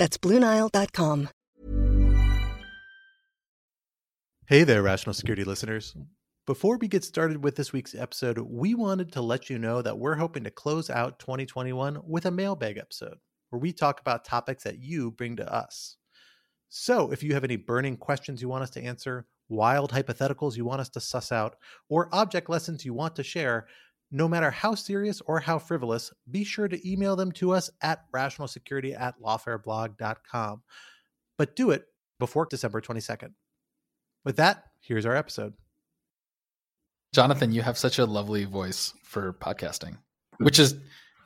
That's BlueNile.com. Hey there, Rational Security listeners. Before we get started with this week's episode, we wanted to let you know that we're hoping to close out 2021 with a mailbag episode where we talk about topics that you bring to us. So, if you have any burning questions you want us to answer, wild hypotheticals you want us to suss out, or object lessons you want to share, no matter how serious or how frivolous, be sure to email them to us at rationalsecurity at lawfareblog.com. But do it before December 22nd. With that, here's our episode. Jonathan, you have such a lovely voice for podcasting, which is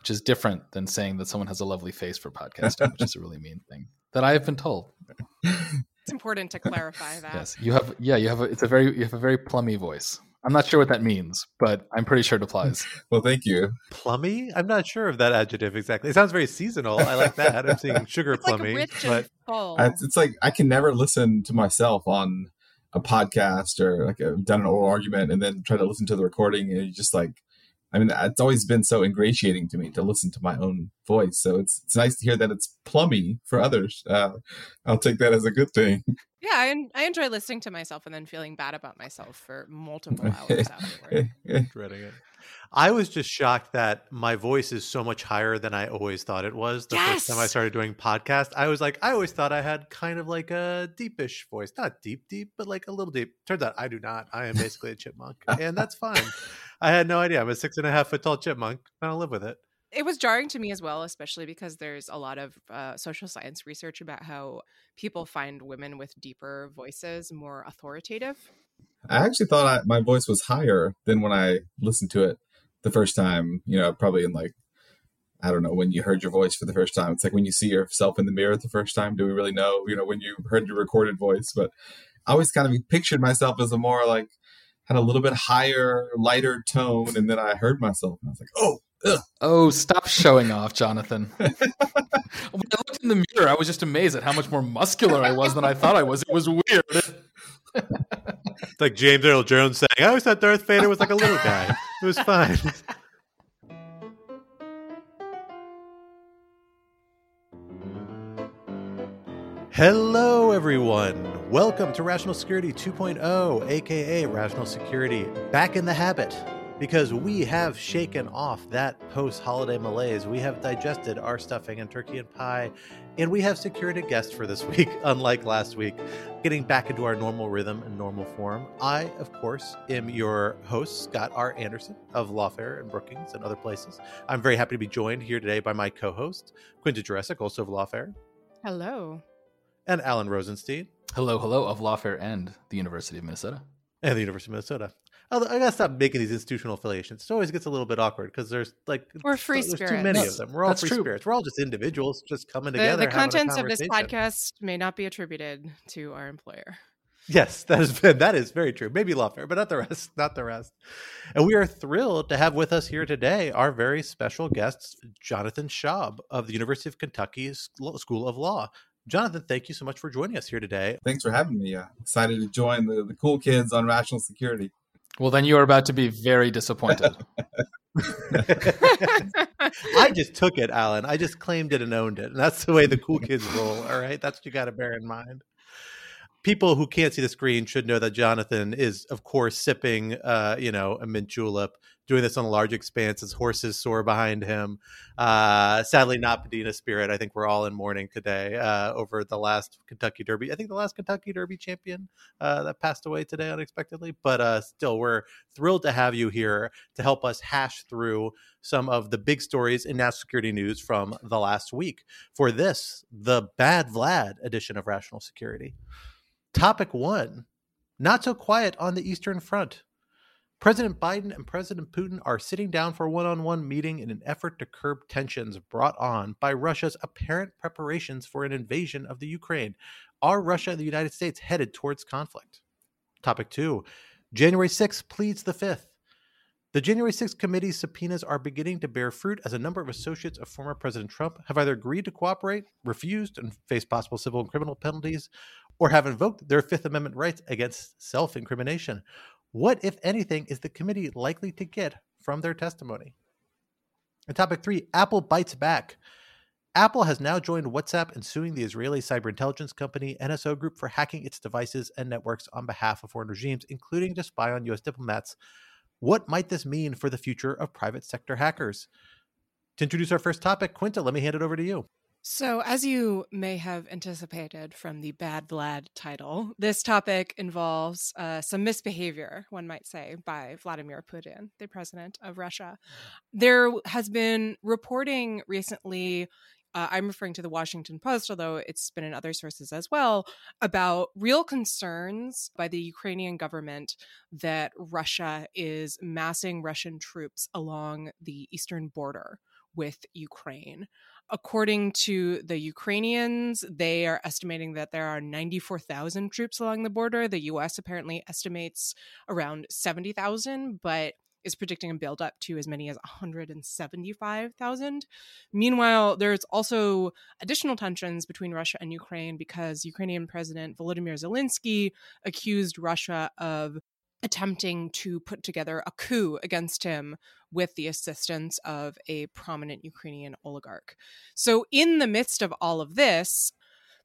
which is different than saying that someone has a lovely face for podcasting, which is a really mean thing that I have been told. It's important to clarify that. yes, you have. Yeah, you have. A, it's a very you have a very plummy voice. I'm not sure what that means, but I'm pretty sure it applies. well, thank you. Plummy? I'm not sure of that adjective exactly. It sounds very seasonal. I like that. I'm seeing sugar It's plummy. like rich but and full. I, it's like I can never listen to myself on a podcast or like I've done an oral argument and then try to listen to the recording and you just like I mean it's always been so ingratiating to me to listen to my own voice so it's it's nice to hear that it's plummy for others uh, I'll take that as a good thing yeah, I, I enjoy listening to myself and then feeling bad about myself for multiple hours afterward. dreading it. I was just shocked that my voice is so much higher than I always thought it was. The first time I started doing podcast, I was like, I always thought I had kind of like a deepish voice, not deep, deep, but like a little deep. Turns out I do not. I am basically a chipmunk, and that's fine. I had no idea. I'm a six and a half foot tall chipmunk. I don't live with it. It was jarring to me as well, especially because there's a lot of uh, social science research about how people find women with deeper voices more authoritative. I actually thought I, my voice was higher than when I listened to it the first time you know probably in like I don't know when you heard your voice for the first time. It's like when you see yourself in the mirror the first time. Do we really know? You know, when you heard your recorded voice. But I always kind of pictured myself as a more like had a little bit higher, lighter tone, and then I heard myself and I was like, oh, ugh. Oh, stop showing off, Jonathan. when I looked in the mirror, I was just amazed at how much more muscular I was than I thought I was. It was weird. It's like James Earl Jones saying, I always thought Darth Vader was like a little guy. It was fine. Hello, everyone. Welcome to Rational Security 2.0, aka Rational Security Back in the Habit. Because we have shaken off that post holiday malaise. We have digested our stuffing and turkey and pie, and we have secured a guest for this week, unlike last week getting back into our normal rhythm and normal form. I, of course, am your host, Scott R. Anderson of Lawfare and Brookings and other places. I'm very happy to be joined here today by my co host, Quinta Jurecic, also of Lawfare, Hello. and Alan Rosenstein, Hello, hello of Lawfare and the University of Minnesota. and the University of Minnesota. Although I gotta stop making these institutional affiliations. It always gets a little bit awkward because there's like We're free there's too spirits. many That's- of them. We're all that's free true. spirits. We're all just individuals just coming The, together. the having a contents of this podcast may not be attributed to our employer. Yes, that is that is very true. Maybe lawfare, but not the rest. Not the rest. And we are thrilled to have with us here today our very special guest, Jonathan Shaub of the University of Kentucky School of Law. Jonathan, thank you so much for joining us here today. thanks for having me. Uh, excited to join the, the cool kids on Rational Security. Well, then you are about to be very disappointed. I just took it, Alan. I just claimed it and owned it. And that's the way the cool kids roll. All right. That's what you got to bear in mind. People who can't see the screen should know that Jonathan is, of course, sipping, uh, you know, a mint julep, doing this on a large expanse as horses soar behind him. Uh, sadly, not Medina Spirit. I think we're all in mourning today uh, over the last Kentucky Derby. I think the last Kentucky Derby champion uh, that passed away today unexpectedly. But uh, still, we're thrilled to have you here to help us hash through some of the big stories in national security news from the last week. For this, the Bad Vlad edition of Rational Security. Topic one Not so quiet on the Eastern Front. President Biden and President Putin are sitting down for a one on one meeting in an effort to curb tensions brought on by Russia's apparent preparations for an invasion of the Ukraine. Are Russia and the United States headed towards conflict? Topic two January 6th pleads the 5th. The January 6th committee's subpoenas are beginning to bear fruit as a number of associates of former President Trump have either agreed to cooperate, refused, and face possible civil and criminal penalties, or have invoked their Fifth Amendment rights against self incrimination. What, if anything, is the committee likely to get from their testimony? And topic three Apple bites back. Apple has now joined WhatsApp in suing the Israeli cyber intelligence company NSO Group for hacking its devices and networks on behalf of foreign regimes, including to spy on U.S. diplomats. What might this mean for the future of private sector hackers? To introduce our first topic, Quinta, let me hand it over to you. So, as you may have anticipated from the Bad Vlad title, this topic involves uh, some misbehavior, one might say, by Vladimir Putin, the president of Russia. There has been reporting recently. Uh, I'm referring to the Washington Post, although it's been in other sources as well, about real concerns by the Ukrainian government that Russia is massing Russian troops along the eastern border with Ukraine. According to the Ukrainians, they are estimating that there are 94,000 troops along the border. The US apparently estimates around 70,000, but is predicting a build up to as many as 175,000. Meanwhile, there's also additional tensions between Russia and Ukraine because Ukrainian President Volodymyr Zelensky accused Russia of attempting to put together a coup against him with the assistance of a prominent Ukrainian oligarch. So, in the midst of all of this,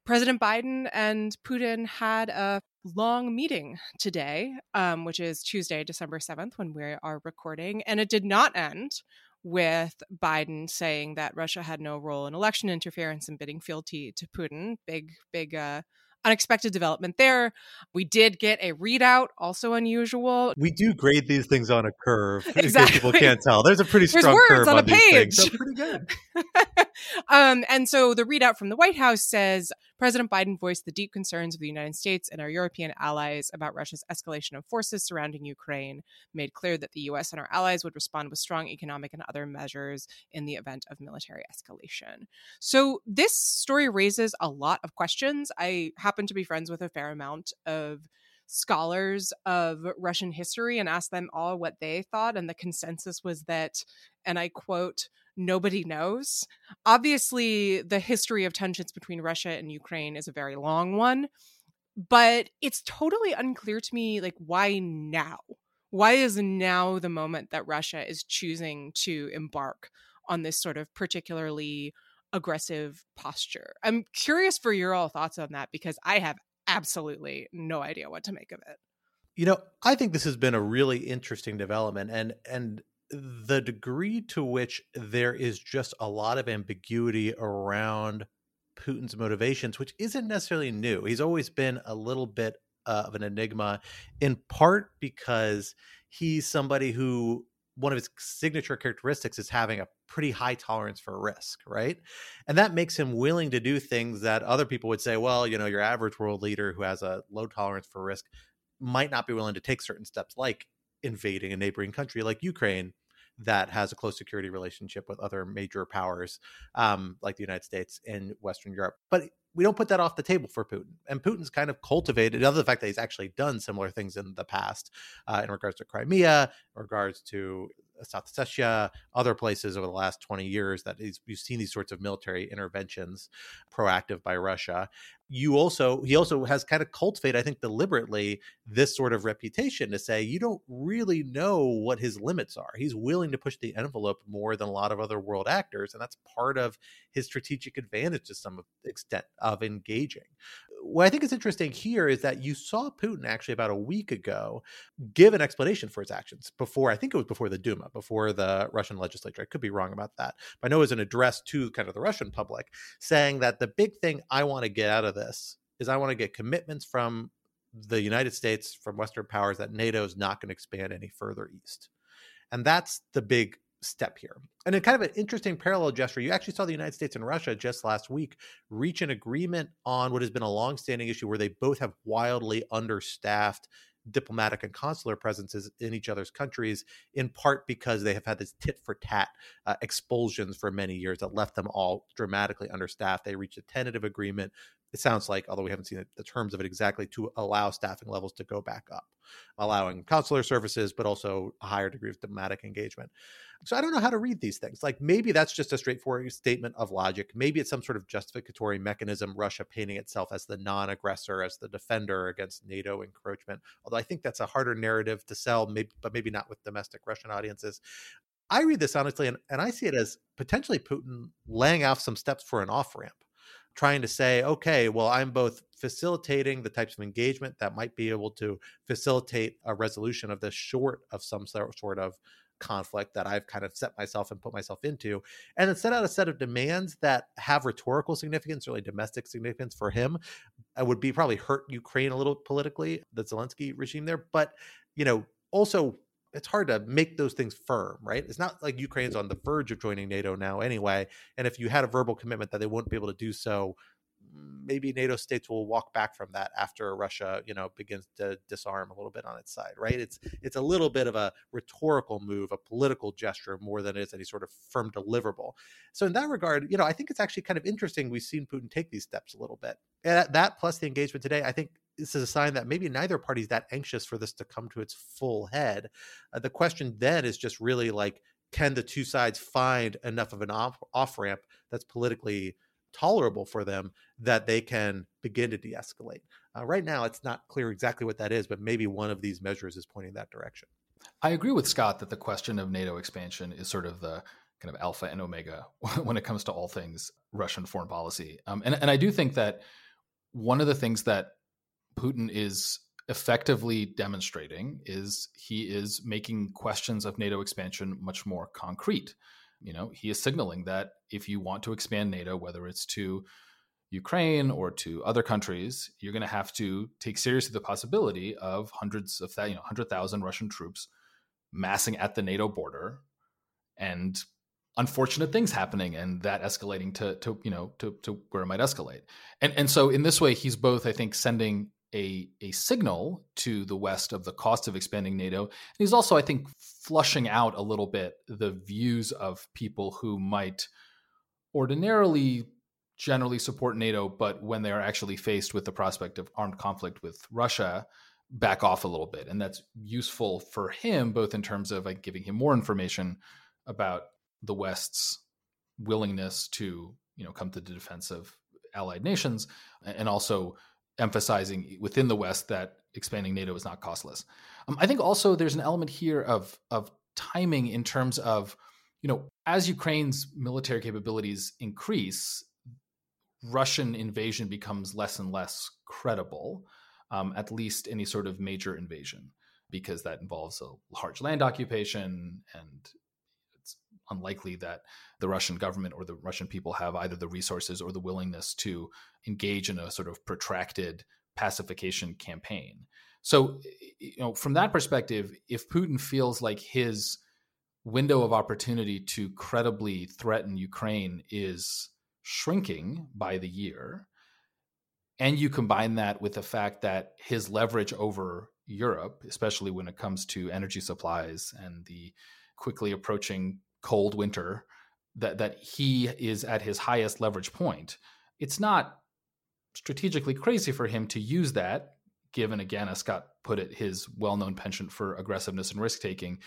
President Biden and Putin had a long meeting today, um, which is Tuesday, December 7th, when we are recording. And it did not end with Biden saying that Russia had no role in election interference and bidding fealty to Putin. Big, big uh, unexpected development there. We did get a readout, also unusual. We do grade these things on a curve. Exactly. people can't tell. There's a pretty strong There's words curve on, on a page. Things, so pretty good. um, and so the readout from the White House says President Biden voiced the deep concerns of the United States and our European allies about Russia's escalation of forces surrounding Ukraine, made clear that the U.S. and our allies would respond with strong economic and other measures in the event of military escalation. So this story raises a lot of questions. I happen to be friends with a fair amount of scholars of Russian history and asked them all what they thought. And the consensus was that, and I quote, nobody knows. Obviously, the history of tensions between Russia and Ukraine is a very long one, but it's totally unclear to me like why now? Why is now the moment that Russia is choosing to embark on this sort of particularly aggressive posture? I'm curious for your all thoughts on that because I have absolutely no idea what to make of it. You know, I think this has been a really interesting development and and the degree to which there is just a lot of ambiguity around Putin's motivations, which isn't necessarily new. He's always been a little bit uh, of an enigma, in part because he's somebody who one of his signature characteristics is having a pretty high tolerance for risk, right? And that makes him willing to do things that other people would say, well, you know, your average world leader who has a low tolerance for risk might not be willing to take certain steps like invading a neighboring country like Ukraine that has a close security relationship with other major powers um, like the United States and Western Europe. But we don't put that off the table for Putin. And Putin's kind of cultivated, other the fact that he's actually done similar things in the past uh, in regards to Crimea, in regards to Uh, South Ossetia, other places over the last 20 years that is, you've seen these sorts of military interventions proactive by Russia. You also, he also has kind of cultivated, I think, deliberately this sort of reputation to say you don't really know what his limits are. He's willing to push the envelope more than a lot of other world actors. And that's part of his strategic advantage to some extent of engaging what I think is interesting here is that you saw Putin actually about a week ago give an explanation for his actions before, I think it was before the Duma, before the Russian legislature. I could be wrong about that. But I know it was an address to kind of the Russian public saying that the big thing I want to get out of this is I want to get commitments from the United States, from Western powers, that NATO is not going to expand any further east. And that's the big step here. And in kind of an interesting parallel gesture, you actually saw the United States and Russia just last week reach an agreement on what has been a longstanding issue where they both have wildly understaffed diplomatic and consular presences in each other's countries, in part because they have had this tit for tat uh, expulsions for many years that left them all dramatically understaffed. They reached a tentative agreement it sounds like, although we haven't seen the terms of it exactly, to allow staffing levels to go back up, allowing consular services, but also a higher degree of diplomatic engagement. So I don't know how to read these things. Like maybe that's just a straightforward statement of logic. Maybe it's some sort of justificatory mechanism, Russia painting itself as the non aggressor, as the defender against NATO encroachment. Although I think that's a harder narrative to sell, maybe, but maybe not with domestic Russian audiences. I read this honestly, and, and I see it as potentially Putin laying out some steps for an off ramp trying to say, okay, well, I'm both facilitating the types of engagement that might be able to facilitate a resolution of this short of some sort of conflict that I've kind of set myself and put myself into, and then set out a set of demands that have rhetorical significance, really domestic significance for him. I would be probably hurt Ukraine a little politically, the Zelensky regime there, but you know, also it's hard to make those things firm, right? It's not like Ukraine's on the verge of joining NATO now anyway. And if you had a verbal commitment that they wouldn't be able to do so, maybe NATO states will walk back from that after Russia, you know, begins to disarm a little bit on its side, right? It's it's a little bit of a rhetorical move, a political gesture more than it is any sort of firm deliverable. So in that regard, you know, I think it's actually kind of interesting we've seen Putin take these steps a little bit. And that plus the engagement today, I think this is a sign that maybe neither party is that anxious for this to come to its full head. Uh, the question then is just really like, can the two sides find enough of an off, off ramp that's politically tolerable for them that they can begin to de escalate? Uh, right now, it's not clear exactly what that is, but maybe one of these measures is pointing that direction. I agree with Scott that the question of NATO expansion is sort of the kind of alpha and omega when it comes to all things Russian foreign policy. Um, and, and I do think that one of the things that Putin is effectively demonstrating is he is making questions of NATO expansion much more concrete. You know, he is signaling that if you want to expand NATO, whether it's to Ukraine or to other countries, you're going to have to take seriously the possibility of hundreds of you know, 100,000 Russian troops massing at the NATO border and unfortunate things happening and that escalating to to you know to to where it might escalate. And and so in this way he's both I think sending a, a signal to the West of the cost of expanding NATO. And he's also, I think, flushing out a little bit the views of people who might ordinarily generally support NATO, but when they are actually faced with the prospect of armed conflict with Russia, back off a little bit. And that's useful for him, both in terms of like giving him more information about the West's willingness to, you know, come to the defense of allied nations and also emphasizing within the West that expanding NATO is not costless. Um, I think also there's an element here of of timing in terms of you know as Ukraine's military capabilities increase, Russian invasion becomes less and less credible. Um, at least any sort of major invasion, because that involves a large land occupation and unlikely that the Russian government or the Russian people have either the resources or the willingness to engage in a sort of protracted pacification campaign. So, you know, from that perspective, if Putin feels like his window of opportunity to credibly threaten Ukraine is shrinking by the year, and you combine that with the fact that his leverage over Europe, especially when it comes to energy supplies and the quickly approaching cold winter that that he is at his highest leverage point. It's not strategically crazy for him to use that, given again, as Scott put it, his well-known penchant for aggressiveness and risk-taking,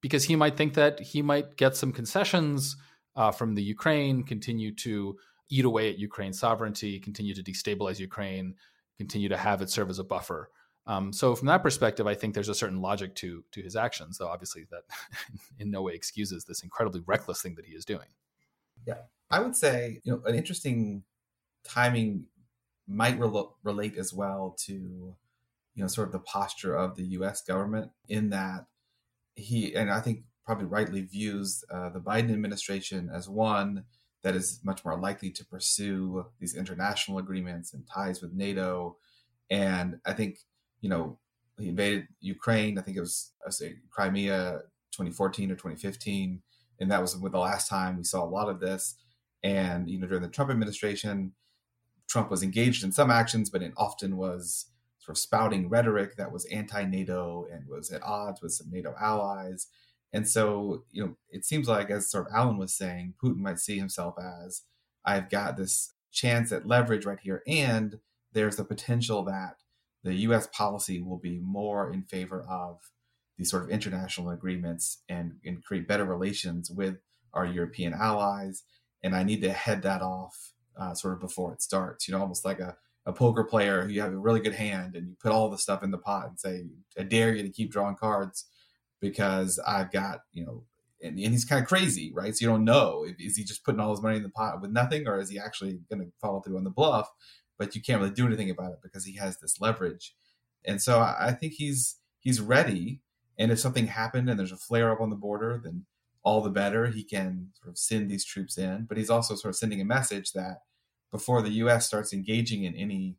because he might think that he might get some concessions uh, from the Ukraine, continue to eat away at Ukraine's sovereignty, continue to destabilize Ukraine, continue to have it serve as a buffer. Um, so from that perspective, I think there's a certain logic to to his actions, though obviously that in no way excuses this incredibly reckless thing that he is doing. Yeah, I would say you know an interesting timing might relate as well to you know sort of the posture of the U.S. government in that he and I think probably rightly views uh, the Biden administration as one that is much more likely to pursue these international agreements and ties with NATO, and I think you know, he invaded Ukraine. I think it was, I say, Crimea 2014 or 2015. And that was the last time we saw a lot of this. And, you know, during the Trump administration, Trump was engaged in some actions, but it often was sort of spouting rhetoric that was anti-NATO and was at odds with some NATO allies. And so, you know, it seems like, as sort of Alan was saying, Putin might see himself as I've got this chance at leverage right here, and there's the potential that the U.S. policy will be more in favor of these sort of international agreements and, and create better relations with our European allies. And I need to head that off uh, sort of before it starts. You know, almost like a, a poker player who you have a really good hand and you put all the stuff in the pot and say, I dare you to keep drawing cards because I've got, you know, and, and he's kind of crazy, right? So you don't know is he just putting all his money in the pot with nothing, or is he actually going to follow through on the bluff? But you can't really do anything about it because he has this leverage, and so I, think he's he's ready. And if something happened and there's a flare up on the border, then all the better. He can sort of send these troops in, but he's also sort of sending a message that before the U.S. starts engaging in any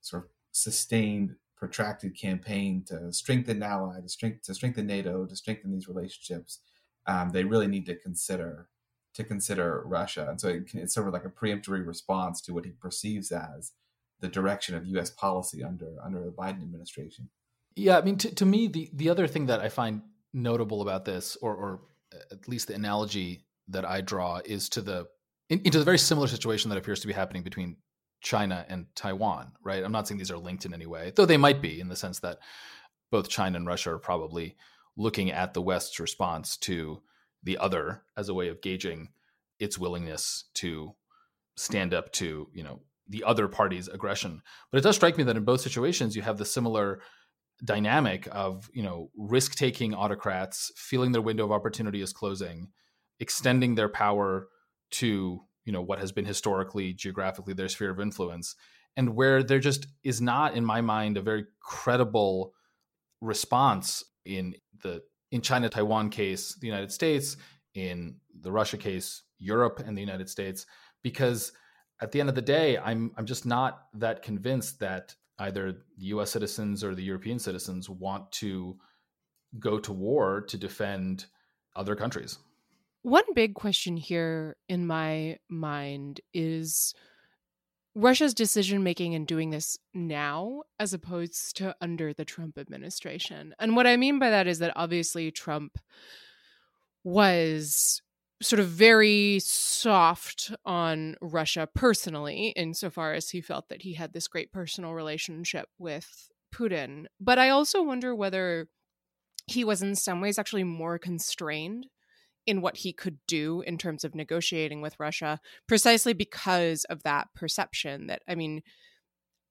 sort of sustained protracted campaign to strengthen ally, to strengthen to strengthen NATO, to strengthen these relationships, um, they really need to consider to consider Russia. And so it, it's sort of like a preemptory response to what he perceives as the direction of U.S. policy under under the Biden administration. Yeah, I mean, to, to me, the the other thing that I find notable about this, or or at least the analogy that I draw, is to the in, into the very similar situation that appears to be happening between China and Taiwan, right? I'm not saying these are linked in any way, though they might be in the sense that both China and Russia are probably looking at the West's response to the other as a way of gauging its willingness to stand up to, you know, the other party's aggression. But it does strike me that in both situations you have the similar dynamic of, you know, risk-taking autocrats feeling their window of opportunity is closing, extending their power to you know what has been historically geographically their sphere of influence and where there just is not in my mind a very credible response in the in China Taiwan case the United States in the Russia case Europe and the United States because at the end of the day I'm I'm just not that convinced that either the US citizens or the European citizens want to go to war to defend other countries. One big question here in my mind is Russia's decision making in doing this now as opposed to under the Trump administration. And what I mean by that is that obviously Trump was sort of very soft on Russia personally, insofar as he felt that he had this great personal relationship with Putin. But I also wonder whether he was in some ways actually more constrained in what he could do in terms of negotiating with Russia, precisely because of that perception that, I mean,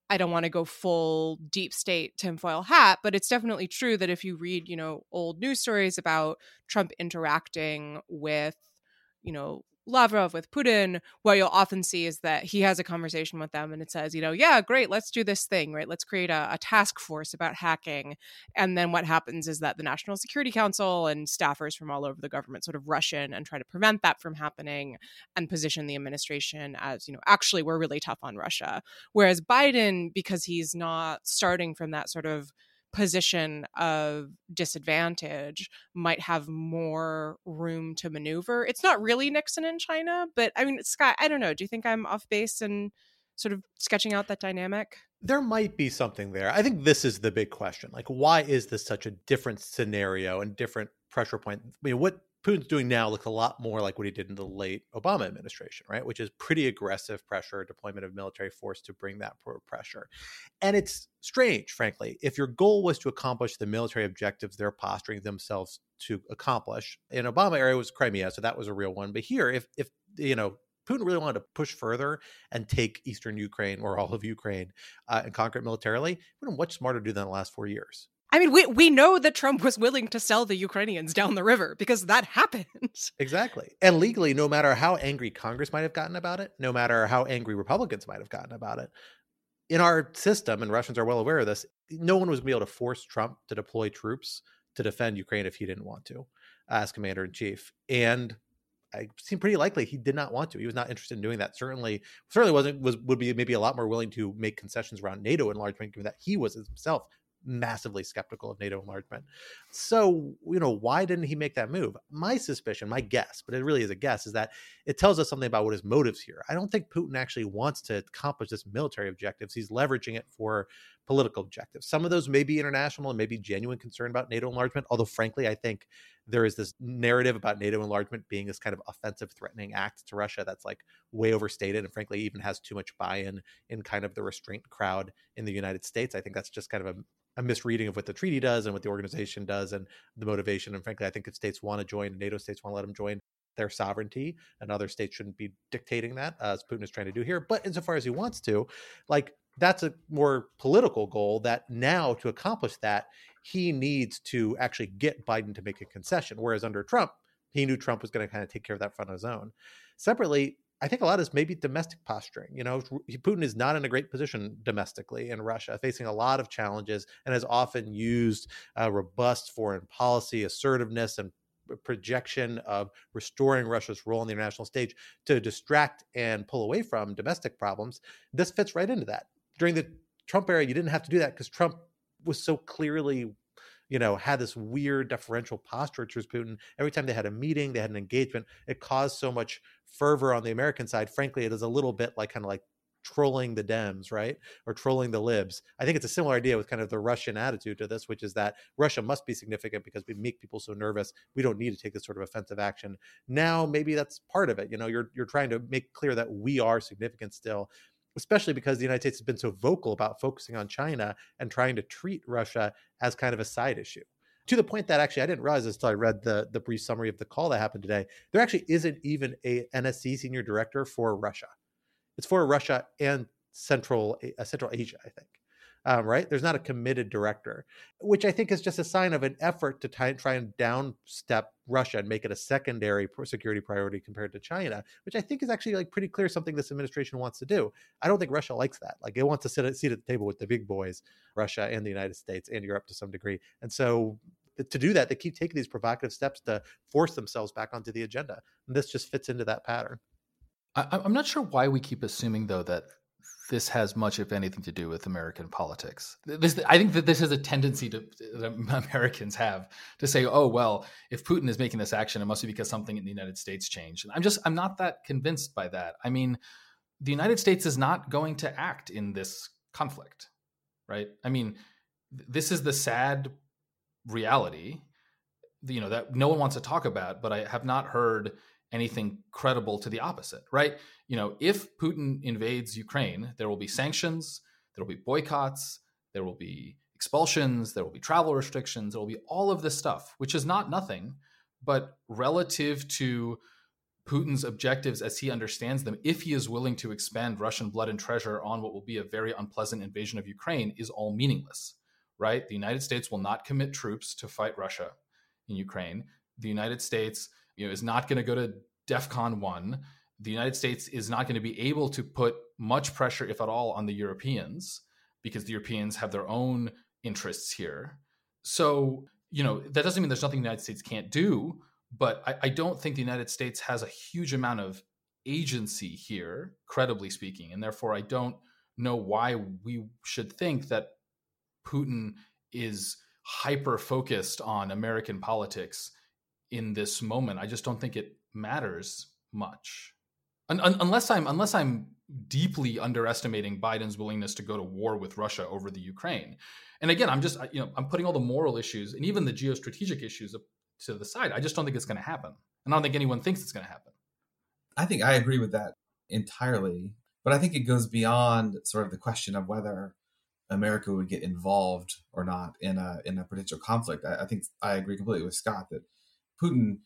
I don't want to go full deep state tinfoil hat, but it's definitely true that if you read, you know, old news stories about Trump interacting with, you know, Lavrov with Putin, what you'll often see is that he has a conversation with them and it says, you know, yeah, great, let's do this thing, right? Let's create a, a, task force about hacking. And then what happens is that the National Security Council and staffers from all over the government sort of rush in and try to prevent that from happening and position the administration as, you know, actually, we're really tough on Russia. Whereas Biden, because he's not starting from that sort of position of disadvantage might have more room to maneuver. It's not really Nixon in China, but I mean, Scott, I don't know. Do you think I'm off base and sort of sketching out that dynamic? There might be something there. I think this is the big question. Like, why is this such a different scenario and different pressure point? I mean, what Putin's doing now looks a lot more like what he did in the late Obama administration, right? Which is pretty aggressive pressure, deployment of military force to bring that pressure. And it's strange, frankly. If your goal was to accomplish the military objectives they're posturing themselves to accomplish, in Obama era was Crimea, so that was a real one. But here, if if you know Putin really wanted to push further and take eastern Ukraine or all of Ukraine uh, and conquer it militarily, it would have much smarter to do that in the last four years. I mean, we we know that Trump was willing to sell the Ukrainians down the river because that happened. Exactly. And legally, no matter how angry Congress might have gotten about it, no matter how angry Republicans might have gotten about it, in our system, and Russians are well aware of this, no one was going to be able to force Trump to deploy troops to defend Ukraine if he didn't want to, as commander in chief. And it seemed pretty likely he did not want to. He was not interested in doing that. Certainly, certainly wasn't was would be maybe a lot more willing to make concessions around NATO in large given that he was himself massively skeptical of NATO enlargement. So, you know, why didn't he make that move? My suspicion, my guess, but it really is a guess, is that it tells us something about what his motives here. I don't think Putin actually wants to accomplish this military objectives. He's leveraging it for political objectives. Some of those may be international and may be genuine concern about NATO enlargement, although frankly, I think there is this narrative about NATO enlargement being this kind of offensive, threatening act to Russia that's like way overstated and frankly even has too much buy in in kind of the restraint crowd in the United States. I think that's just kind of a, a misreading of what the treaty does and what the organization does and the motivation. And frankly, I think if states want to join, NATO states want to let them join, their sovereignty, and other states shouldn't be dictating that, as Putin is trying to do here. But insofar as he wants to, like that's a more political goal that now to accomplish that, he needs to actually get Biden to make a concession. Whereas under Trump, he knew Trump was going to kind of take care of that front on his own. Separately, I think a lot is maybe domestic posturing. You know, Putin is not in a great position domestically in Russia, facing a lot of challenges, and has often used uh, robust foreign policy, assertiveness, and projection of restoring Russia's role on the international stage to distract and pull away from domestic problems. This fits right into that. During the Trump era, you didn't have to do that because Trump was so clearly you know, had this weird deferential posture towards Putin. Every time they had a meeting, they had an engagement, it caused so much fervor on the American side. Frankly, it is a little bit like kind of like trolling the Dems, right? Or trolling the libs. I think it's a similar idea with kind of the Russian attitude to this, which is that Russia must be significant because we make people so nervous. We don't need to take this sort of offensive action. Now, maybe that's part of it. You know, you're you're trying to make clear that we are significant still especially because the United States has been so vocal about focusing on China and trying to treat Russia as kind of a side issue. To the point that actually I didn't realize until I read the, the brief summary of the call that happened today. There actually isn't even a NSC senior director for Russia. It's for Russia and Central uh, Central Asia, I think um, right? There's not a committed director, which I think is just a sign of an effort to try, try and downstep Russia and make it a secondary security priority compared to China, which I think is actually like pretty clear something this administration wants to do. I don't think Russia likes that. Like it wants to sit at, seat at the table with the big boys, Russia and the United States and Europe to some degree. And so to do that, they keep taking these provocative steps to force themselves back onto the agenda. And this just fits into that pattern. I, am not sure why we keep assuming, though, that this has much, if anything, to do with American politics. This, I think that this is a tendency to, that Americans have to say, "Oh, well, if Putin is making this action, it must be because something in the United States changed." And I'm just, I'm not that convinced by that. I mean, the United States is not going to act in this conflict, right? I mean, this is the sad reality, you know, that no one wants to talk about. But I have not heard anything credible to the opposite, right? You know, if Putin invades Ukraine, there will be sanctions, there will be boycotts, there will be expulsions, there will be travel restrictions, there will be all of this stuff, which is not nothing, but relative to Putin's objectives as he understands them, if he is willing to expend Russian blood and treasure on what will be a very unpleasant invasion of Ukraine, is all meaningless, right? The United States will not commit troops to fight Russia in Ukraine. The United States you know, is not going to go to DEFCON 1. The United States is not going to be able to put much pressure, if at all, on the Europeans because the Europeans have their own interests here. So, you know, that doesn't mean there's nothing the United States can't do, but I, I don't think the United States has a huge amount of agency here, credibly speaking. And therefore, I don't know why we should think that Putin is hyper focused on American politics in this moment. I just don't think it matters much. Un- un- unless I'm unless I'm deeply underestimating Biden's willingness to go to war with Russia over the Ukraine. And again, I'm just you know I'm putting all the moral issues and even the geostrategic issues to the side. I just don't think it's going to happen, and I don't think anyone thinks it's going to happen. I think I agree with that entirely, but I think it goes beyond sort of the question of whether America would get involved or not in a in a potential conflict. I, I think I agree completely with Scott that Putin,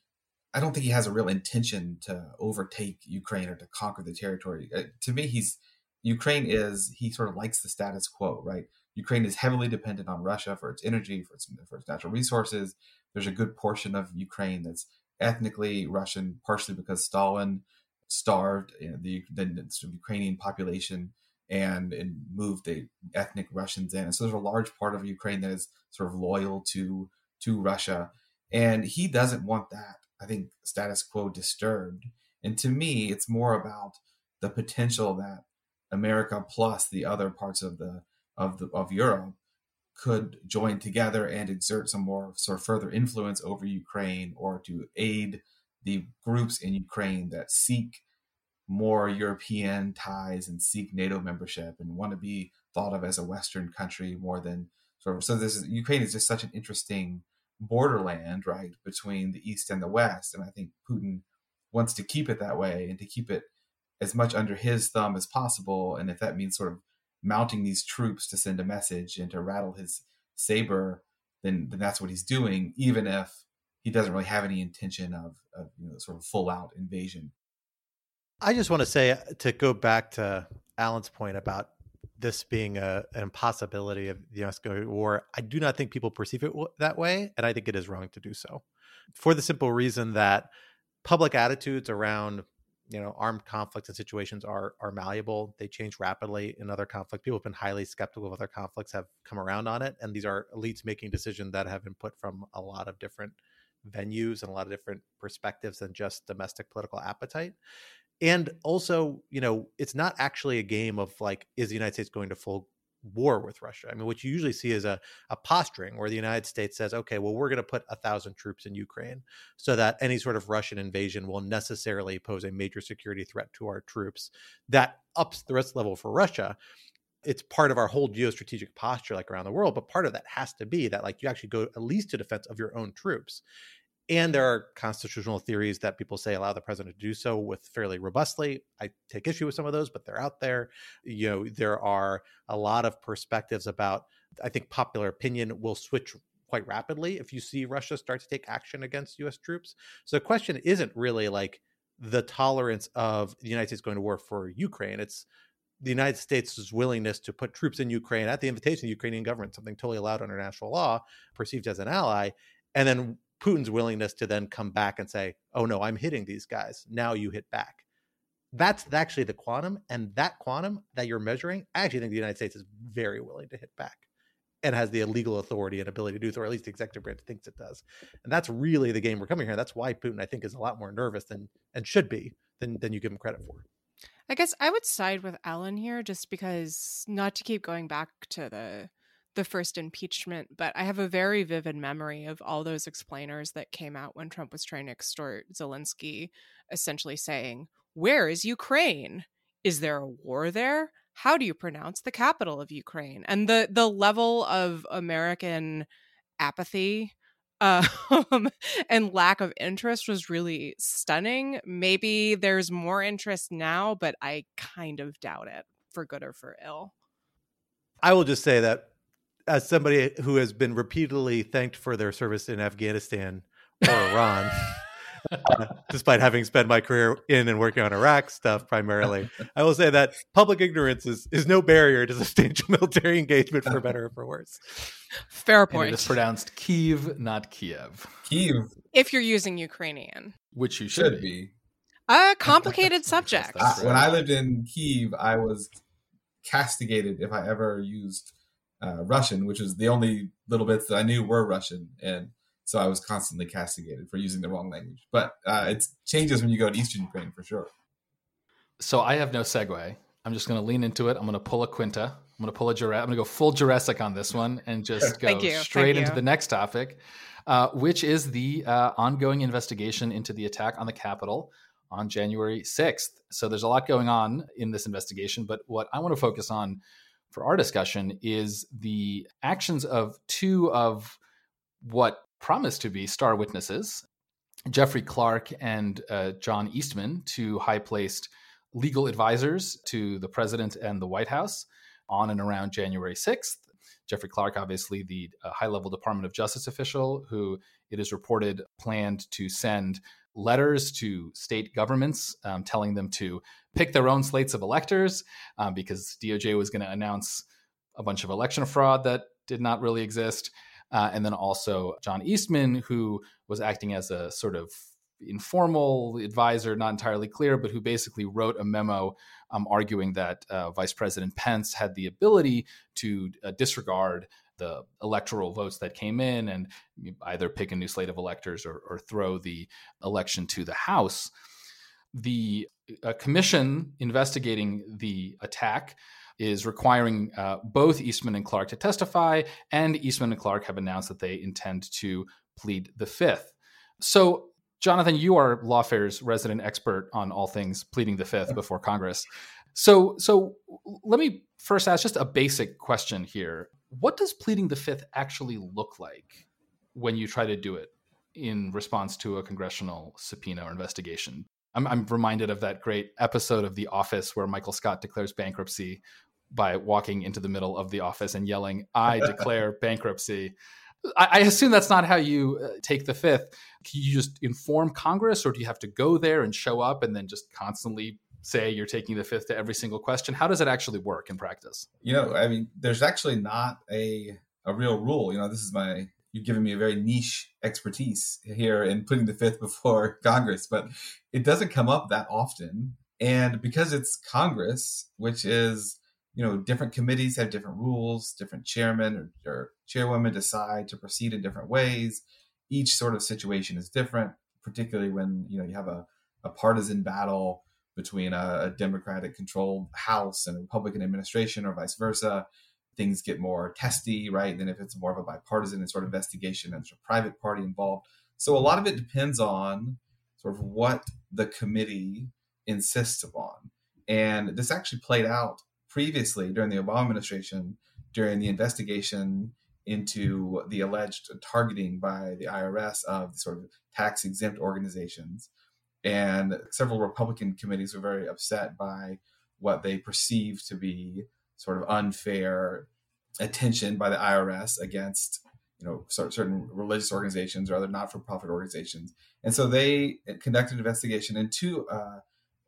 I don't think he has a real intention to overtake Ukraine or to conquer the territory. Uh, to me, he's Ukraine is he sort of likes the status quo, right? Ukraine is heavily dependent on Russia for its energy, for its for its natural resources. There's a good portion of Ukraine that's ethnically Russian, partially because Stalin starved you know, the, the sort of Ukrainian population and, and moved the ethnic Russians in. And so there's a large part of Ukraine that is sort of loyal to to Russia. And he doesn't want that, I think, status quo disturbed. And to me, it's more about the potential that America plus the other parts of the of the of Europe could join together and exert some more sort of further influence over Ukraine or to aid the groups in Ukraine that seek more European ties and seek NATO membership and want to be thought of as a Western country more than sort of. So this is, Ukraine is just such an interesting borderland, right, between the East and the West, and I think Putin wants to keep it that way and to keep it as much under his thumb as possible. And if that means sort of mounting these troops to send a message and to rattle his saber, then then that's what he's doing, even if he doesn't really have any intention of, of you know sort of full out invasion. I just want to say uh, to go back to Alan's point about this being a, an impossibility of the to war. I do not think people perceive it that way, and I think it is wrong to do so, for the simple reason that public attitudes around you know armed conflicts and situations are are malleable they change rapidly in other conflicts people have been highly skeptical of other conflicts have come around on it and these are elites making decisions that have input from a lot of different venues and a lot of different perspectives than just domestic political appetite and also you know it's not actually a game of like is the united states going to full war with Russia. I mean, what you usually see is a, a posturing where the United States says, okay, well, we're going to put a thousand troops in Ukraine so that any sort of Russian invasion will necessarily pose a major security threat to our troops. That ups the risk level for Russia. It's part of our whole geostrategic posture, like around the world, but part of that has to be that, like, you actually go at least to defense of your own troops. And there are constitutional theories that people say allow the president to do so with fairly robustly. I take issue with some of those, but they're out there. You know, there are a lot of perspectives about, I think popular opinion will switch quite rapidly if you see Russia start to take action against US troops. So the question isn't really like the tolerance of the United States going to war for Ukraine. It's the United States' willingness to put troops in Ukraine at the invitation of the Ukrainian government, something totally allowed under international law, perceived as an ally, and then Putin's willingness to then come back and say, "Oh no, I'm hitting these guys. Now you hit back." That's actually the quantum, and that quantum that you're measuring, I actually think the United States is very willing to hit back, and has the legal authority and ability to do so, or at least the executive branch thinks it does. And that's really the game we're coming here. That's why Putin, I think, is a lot more nervous than and should be than than you give him credit for. I guess I would side with Alan here, just because not to keep going back to the the first impeachment, but I have a very vivid memory of all those explainers that came out when Trump was trying to extort Zelensky, essentially saying, Where is Ukraine? Is there a war there? How do you pronounce the capital of Ukraine? And the the level of American apathy um, and lack of interest was really stunning. Maybe there's more interest now, but I kind of doubt it, for good or for ill. I will just say that as somebody who has been repeatedly thanked for their service in Afghanistan or Iran, uh, despite having spent my career in and working on Iraq stuff primarily, I will say that public ignorance is, is no barrier to substantial military engagement for better or for worse. Fair point. And it is pronounced Kyiv, not Kiev. Kiev. If you're using Ukrainian, which you should, should be. A complicated subject. I, when I lived in Kiev, I was castigated if I ever used uh, Russian, which is the only little bits that I knew were Russian, and so I was constantly castigated for using the wrong language. But uh, it changes when you go to Eastern Ukraine for sure. So I have no segue. I'm just going to lean into it. I'm going to pull a Quinta. I'm going to pull a Jurecic. I'm going to go full Jurecic on this one and just go straight into the next topic, uh, which is the uh, ongoing investigation into the attack on the Capitol on January 6th. So there's a lot going on in this investigation, but what I want to focus on for our discussion is the actions of two of what promise to be star witnesses Jeffrey Clark and uh, John Eastman, two high placed legal advisors to the president and the White House on and around January 6th. Jeffrey Clark, obviously, the uh, high level Department of Justice official who it is reported planned to send letters to state governments um, telling them to pick their own slates of electors um, because DOJ was going to announce a bunch of election fraud that did not really exist. Uh, and then also John Eastman, who was acting as a sort of informal advisor, not entirely clear, but who basically wrote a memo um, arguing that uh, Vice President Pence had the ability to uh, disregard the electoral votes that came in and either pick a new slate of electors or, or throw the election to the House. The uh, commission investigating the attack is requiring uh, both Eastman and Clark to testify, and Eastman and Clark have announced that they intend to plead the fifth. So, Jonathan, you are Lawfare's resident expert on all things pleading the fifth before Congress. So, so let me first ask just a basic question here. What does pleading the fifth actually look like when you try to do it in response to a congressional subpoena or investigation? I'm, I'm reminded of that great episode of The Office where Michael Scott declares bankruptcy by walking into the middle of the office and yelling, I declare bankruptcy. I, assume that's not how you uh, take the fifth. Can you just inform Congress, or do you have to go there and show up and then just constantly say you're taking the fifth to every single question? How does it actually work in practice? You know, I mean, there's actually not a a real rule. You know, this is my you've given me a very niche expertise here in putting the fifth before Congress, but it doesn't come up that often. And because it's Congress, which is, you know, different committees have different rules, different chairmen or, or chairwomen decide to proceed in different ways. Each sort of situation is different, particularly when, you know, you have a, a partisan battle between a, a Democratic controlled House and a Republican administration or vice versa things get more testy, right? Than if it's more of a bipartisan sort of investigation and there's a private party involved. So a lot of it depends on sort of what the committee insists upon. And this actually played out previously during the Obama administration during the investigation into the alleged targeting by the IRS of sort of tax exempt organizations. And several Republican committees were very upset by what they perceived to be sort of unfair attention by the IRS against you know certain religious organizations or other not-for-profit organizations, and so they conducted an investigation into uh,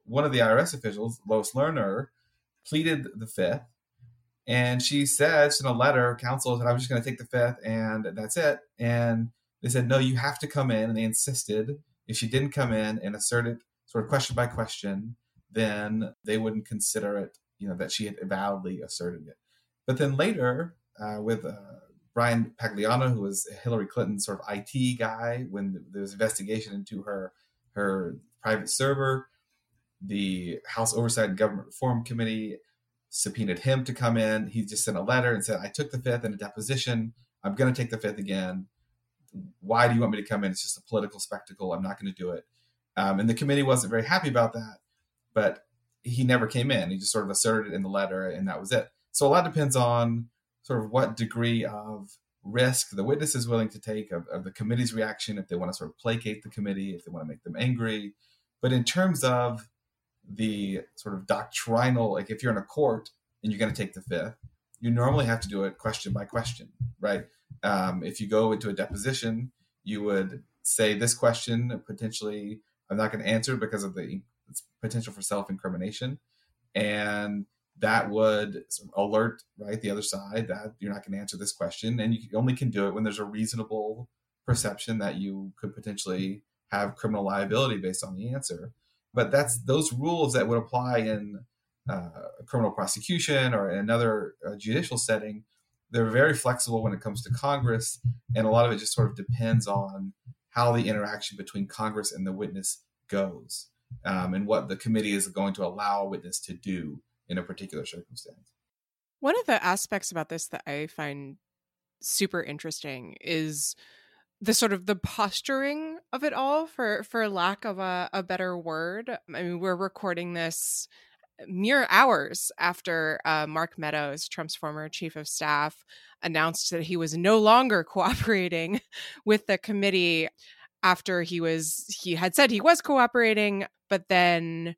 one of the IRS officials, Lois Lerner, pleaded the fifth, and she said in a letter, counsel said, "I'm just going to take the fifth, and that's it." And they said, "No, you have to come in," and they insisted if she didn't come in and assert it sort of question by question, then they wouldn't consider it you know that she had validly asserted it. But then later, uh, with uh, Bryan Pagliano, who was Hillary Clinton's sort of IT guy, when there was investigation into her her private server, the House Oversight and Government Reform Committee subpoenaed him to come in. He just sent a letter and said, "I took the fifth in a deposition. I'm going to take the fifth again. Why do you want me to come in? It's just a political spectacle. I'm not going to do it." Um, and the committee wasn't very happy about that. But he never came in. He just sort of asserted it in the letter, and that was it. So a lot depends on sort of what degree of risk the witness is willing to take of, of the committee's reaction, if they want to sort of placate the committee, if they want to make them angry. But in terms of the sort of doctrinal, like if you're in a court and you're going to take the fifth, you normally have to do it question by question, right? Um, if you go into a deposition, you would say this question potentially I'm not going to answer because of the potential for self incrimination, and that would alert right the other side that you're not going to answer this question, and you only can do it when there's a reasonable perception that you could potentially have criminal liability based on the answer. But that's those rules that would apply in uh, criminal prosecution or another uh, judicial setting. They're very flexible when it comes to Congress, and a lot of it just sort of depends on how the interaction between Congress and the witness goes um, and what the committee is going to allow a witness to do in a particular circumstance. One of the aspects about this that I find super interesting is the sort of the posturing of it all for for lack of a, a better word i mean we're recording this mere hours after uh, mark meadows trump's former chief of staff announced that he was no longer cooperating with the committee after he was he had said he was cooperating but then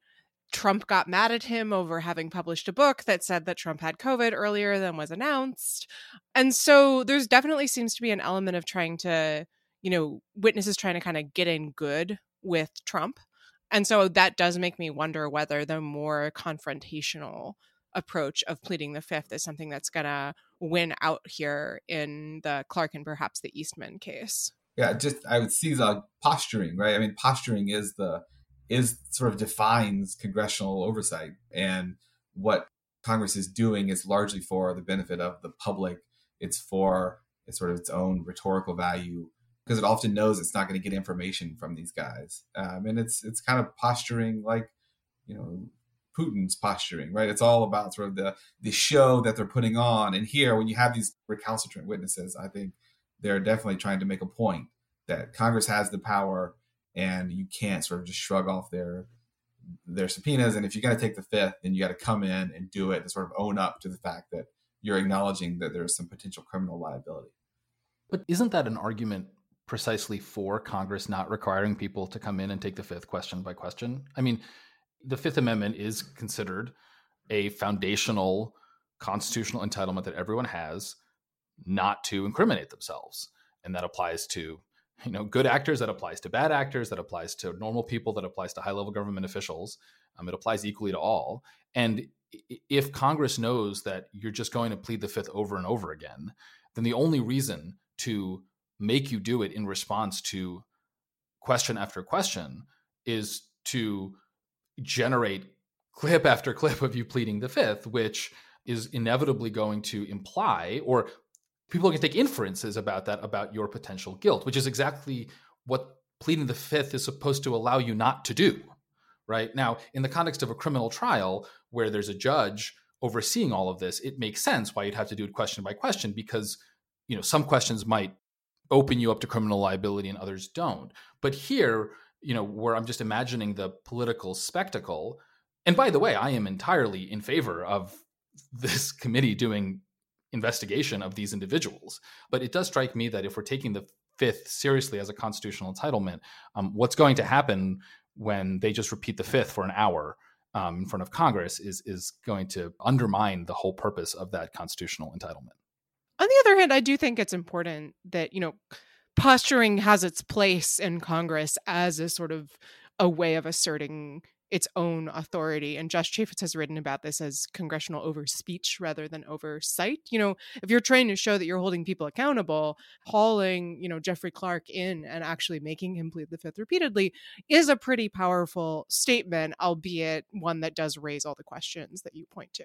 Trump got mad at him over having published a book that said that Trump had COVID earlier than was announced. And so there's definitely seems to be an element of trying to, you know, witnesses trying to kind of get in good with Trump. And so that does make me wonder whether the more confrontational approach of pleading the fifth is something that's going to win out here in the Clark and perhaps the Eastman case. Yeah, just I would see the posturing, right? I mean, posturing is the is sort of defines congressional oversight and what Congress is doing is largely for the benefit of the public. It's for it's sort of its own rhetorical value because it often knows it's not going to get information from these guys, um, and it's it's kind of posturing like you know Putin's posturing, right? It's all about sort of the the show that they're putting on. And here, when you have these recalcitrant witnesses, I think they're definitely trying to make a point that Congress has the power, and you can't sort of just shrug off their their subpoenas. And if you're going to take the fifth, then you got to come in and do it and sort of own up to the fact that you're acknowledging that there's some potential criminal liability. But isn't that an argument precisely for Congress not requiring people to come in and take the fifth question by question? I mean, the Fifth Amendment is considered a foundational constitutional entitlement that everyone has not to incriminate themselves. And that applies to you know good actors that applies to bad actors that applies to normal people that applies to high level government officials um, it applies equally to all and if congress knows that you're just going to plead the fifth over and over again then the only reason to make you do it in response to question after question is to generate clip after clip of you pleading the fifth which is inevitably going to imply or people can take inferences about that about your potential guilt which is exactly what pleading the fifth is supposed to allow you not to do right? Now in the context of a criminal trial where there's a judge overseeing all of this it makes sense why you'd have to do it question by question because you know some questions might open you up to criminal liability and others don't but here you know where i'm just imagining the political spectacle and by the way i am entirely in favor of this committee doing investigation of these individuals. But it does strike me that if we're taking the fifth seriously as a constitutional entitlement, um, what's going to happen when they just repeat the fifth for an hour um, in front of Congress is is going to undermine the whole purpose of that constitutional entitlement. On the other hand, I do think it's important that you know posturing has its place in Congress as a sort of a way of asserting its own authority. And Josh Chafetz has written about this as congressional overspeech rather than oversight. You know, if you're trying to show that you're holding people accountable, hauling, you know, Jeffrey Clark in and actually making him plead the fifth repeatedly is a pretty powerful statement, albeit one that does raise all the questions that you point to.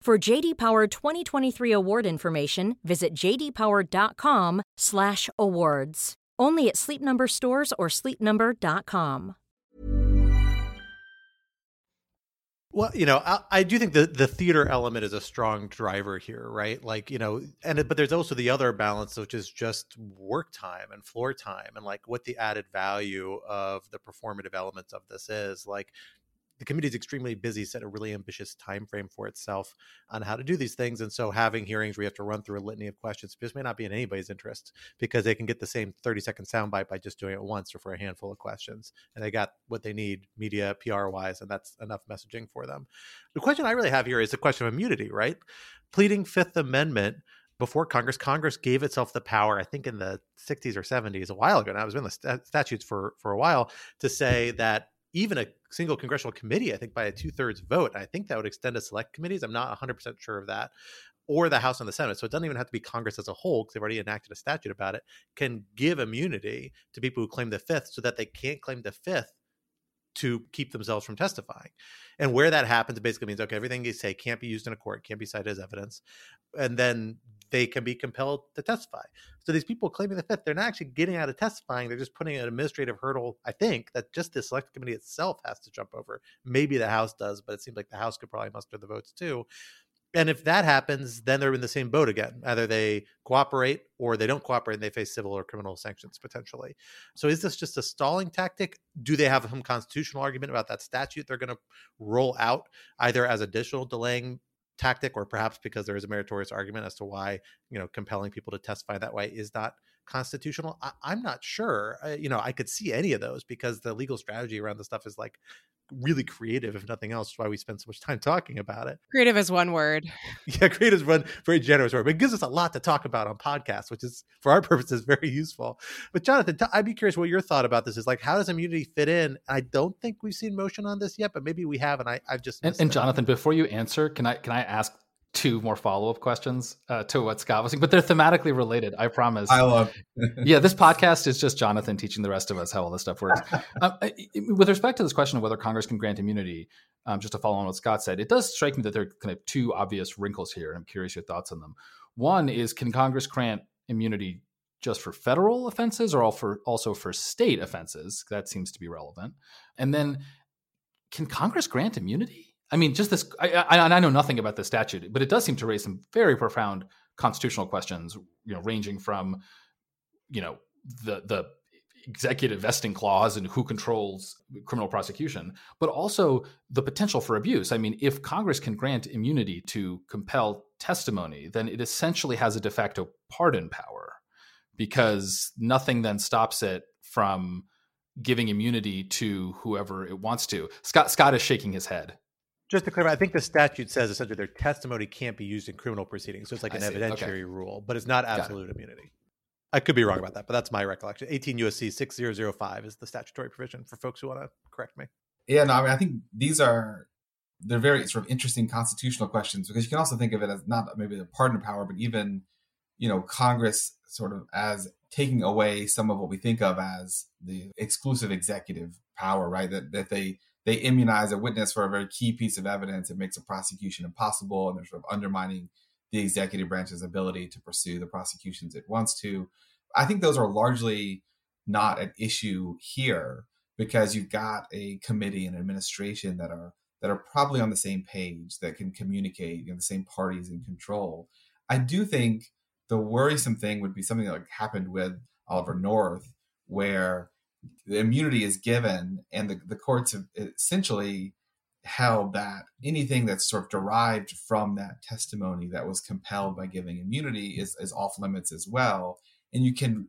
For JD Power 2023 award information, visit jdpower.com/awards. Only at Sleep Number stores or sleepnumber.com. Well, you know, I, I, do think the the theater element is a strong driver here, right? Like, you know, and but there's also the other balance, which is just work time and floor time, and like what the added value of the performative elements of this is. Like, the committee is extremely busy, set a really ambitious time frame for itself on how to do these things. And so having hearings where you have to run through a litany of questions just may not be in anybody's interest because they can get the same 30 second soundbite by just doing it once or for a handful of questions. And they got what they need media, PR wise, and that's enough messaging for them. The question I really have here is the question of immunity, right? Pleading Fifth Amendment before Congress, Congress gave itself the power, I think in the 60s or 70s, a while ago. Now, it was in the st- statutes for, for a while to say that even a single congressional committee, I think by a two thirds vote, I think that would extend to select committees. I'm not 100% sure of that, or the House and the Senate. So it doesn't even have to be Congress as a whole, because they've already enacted a statute about it, can give immunity to people who claim the fifth so that they can't claim the fifth to keep themselves from testifying. And where that happens, it basically means okay, everything you say can't be used in a court, can't be cited as evidence. And then they can be compelled to testify. So these people claiming the fifth, they're not actually getting out of testifying. They're just putting an administrative hurdle, I think, that just the select committee itself has to jump over. Maybe the House does, but it seems like the House could probably muster the votes too. And if that happens, then they're in the same boat again. Either they cooperate or they don't cooperate and they face civil or criminal sanctions potentially. So is this just a stalling tactic? Do they have some constitutional argument about that statute they're going to roll out either as additional delaying tactic or perhaps because there is a meritorious argument as to why, you know, compelling people to testify that way is not constitutional? I, am not sure. I, you know, I could see any of those because the legal strategy around the stuff is like really creative, if nothing else. Why we spend so much time talking about it. Creative is one word. Yeah, creative is one very generous word, but it gives us a lot to talk about on podcasts, which is for our purposes very useful. But Jonathan, i I'd be curious what your thought about this is. Like, how does immunity fit in? I don't think we've seen motion on this yet, but maybe we have, and I, I've just and, and Jonathan, before you answer, can I can I ask two more follow up questions uh, to what Scott was saying, but they're thematically related. I promise. I love. yeah, this podcast is just Jonathan teaching the rest of us how all this stuff works. um, with respect to this question of whether Congress can grant immunity, um, just to follow on what Scott said, it does strike me that there are kind of two obvious wrinkles here, and I'm curious your thoughts on them. One is, can Congress grant immunity just for federal offenses, or all for, also for state offenses? That seems to be relevant. And then, can Congress grant immunity? I mean, just this, I, I, I know nothing about the statute, but it does seem to raise some very profound constitutional questions, you know, ranging from, you know, the the executive vesting clause and who controls criminal prosecution, but also the potential for abuse. I mean, if Congress can grant immunity to compel testimony, then it essentially has a de facto pardon power because nothing then stops it from giving immunity to whoever it wants to. Scott Scott is shaking his head just to clarify, I think the statute says essentially their testimony can't be used in criminal proceedings. So it's like an evidentiary okay. rule, but it's not absolute immunity. I could be wrong about that, but that's my recollection. 18 USC 6005 is the statutory provision for folks who want to correct me. Yeah, no, I mean, I think these are they're very sort of interesting constitutional questions because you can also think of it as not maybe the pardon power, but even you know Congress sort of as taking away some of what we think of as the exclusive executive power, right? That that they they immunize a witness for a very key piece of evidence. It makes a prosecution impossible, and they're sort of undermining the executive branch's ability to pursue the prosecutions it wants to. I think those are largely not an issue here because you've got a committee and administration that are that are probably on the same page that can communicate, you know, the same parties in control. I do think the worrisome thing would be something that like happened with Oliver North, where the immunity is given, and the, the courts have essentially held that anything that's sort of derived from that testimony that was compelled by giving immunity is, is off limits as well. And you can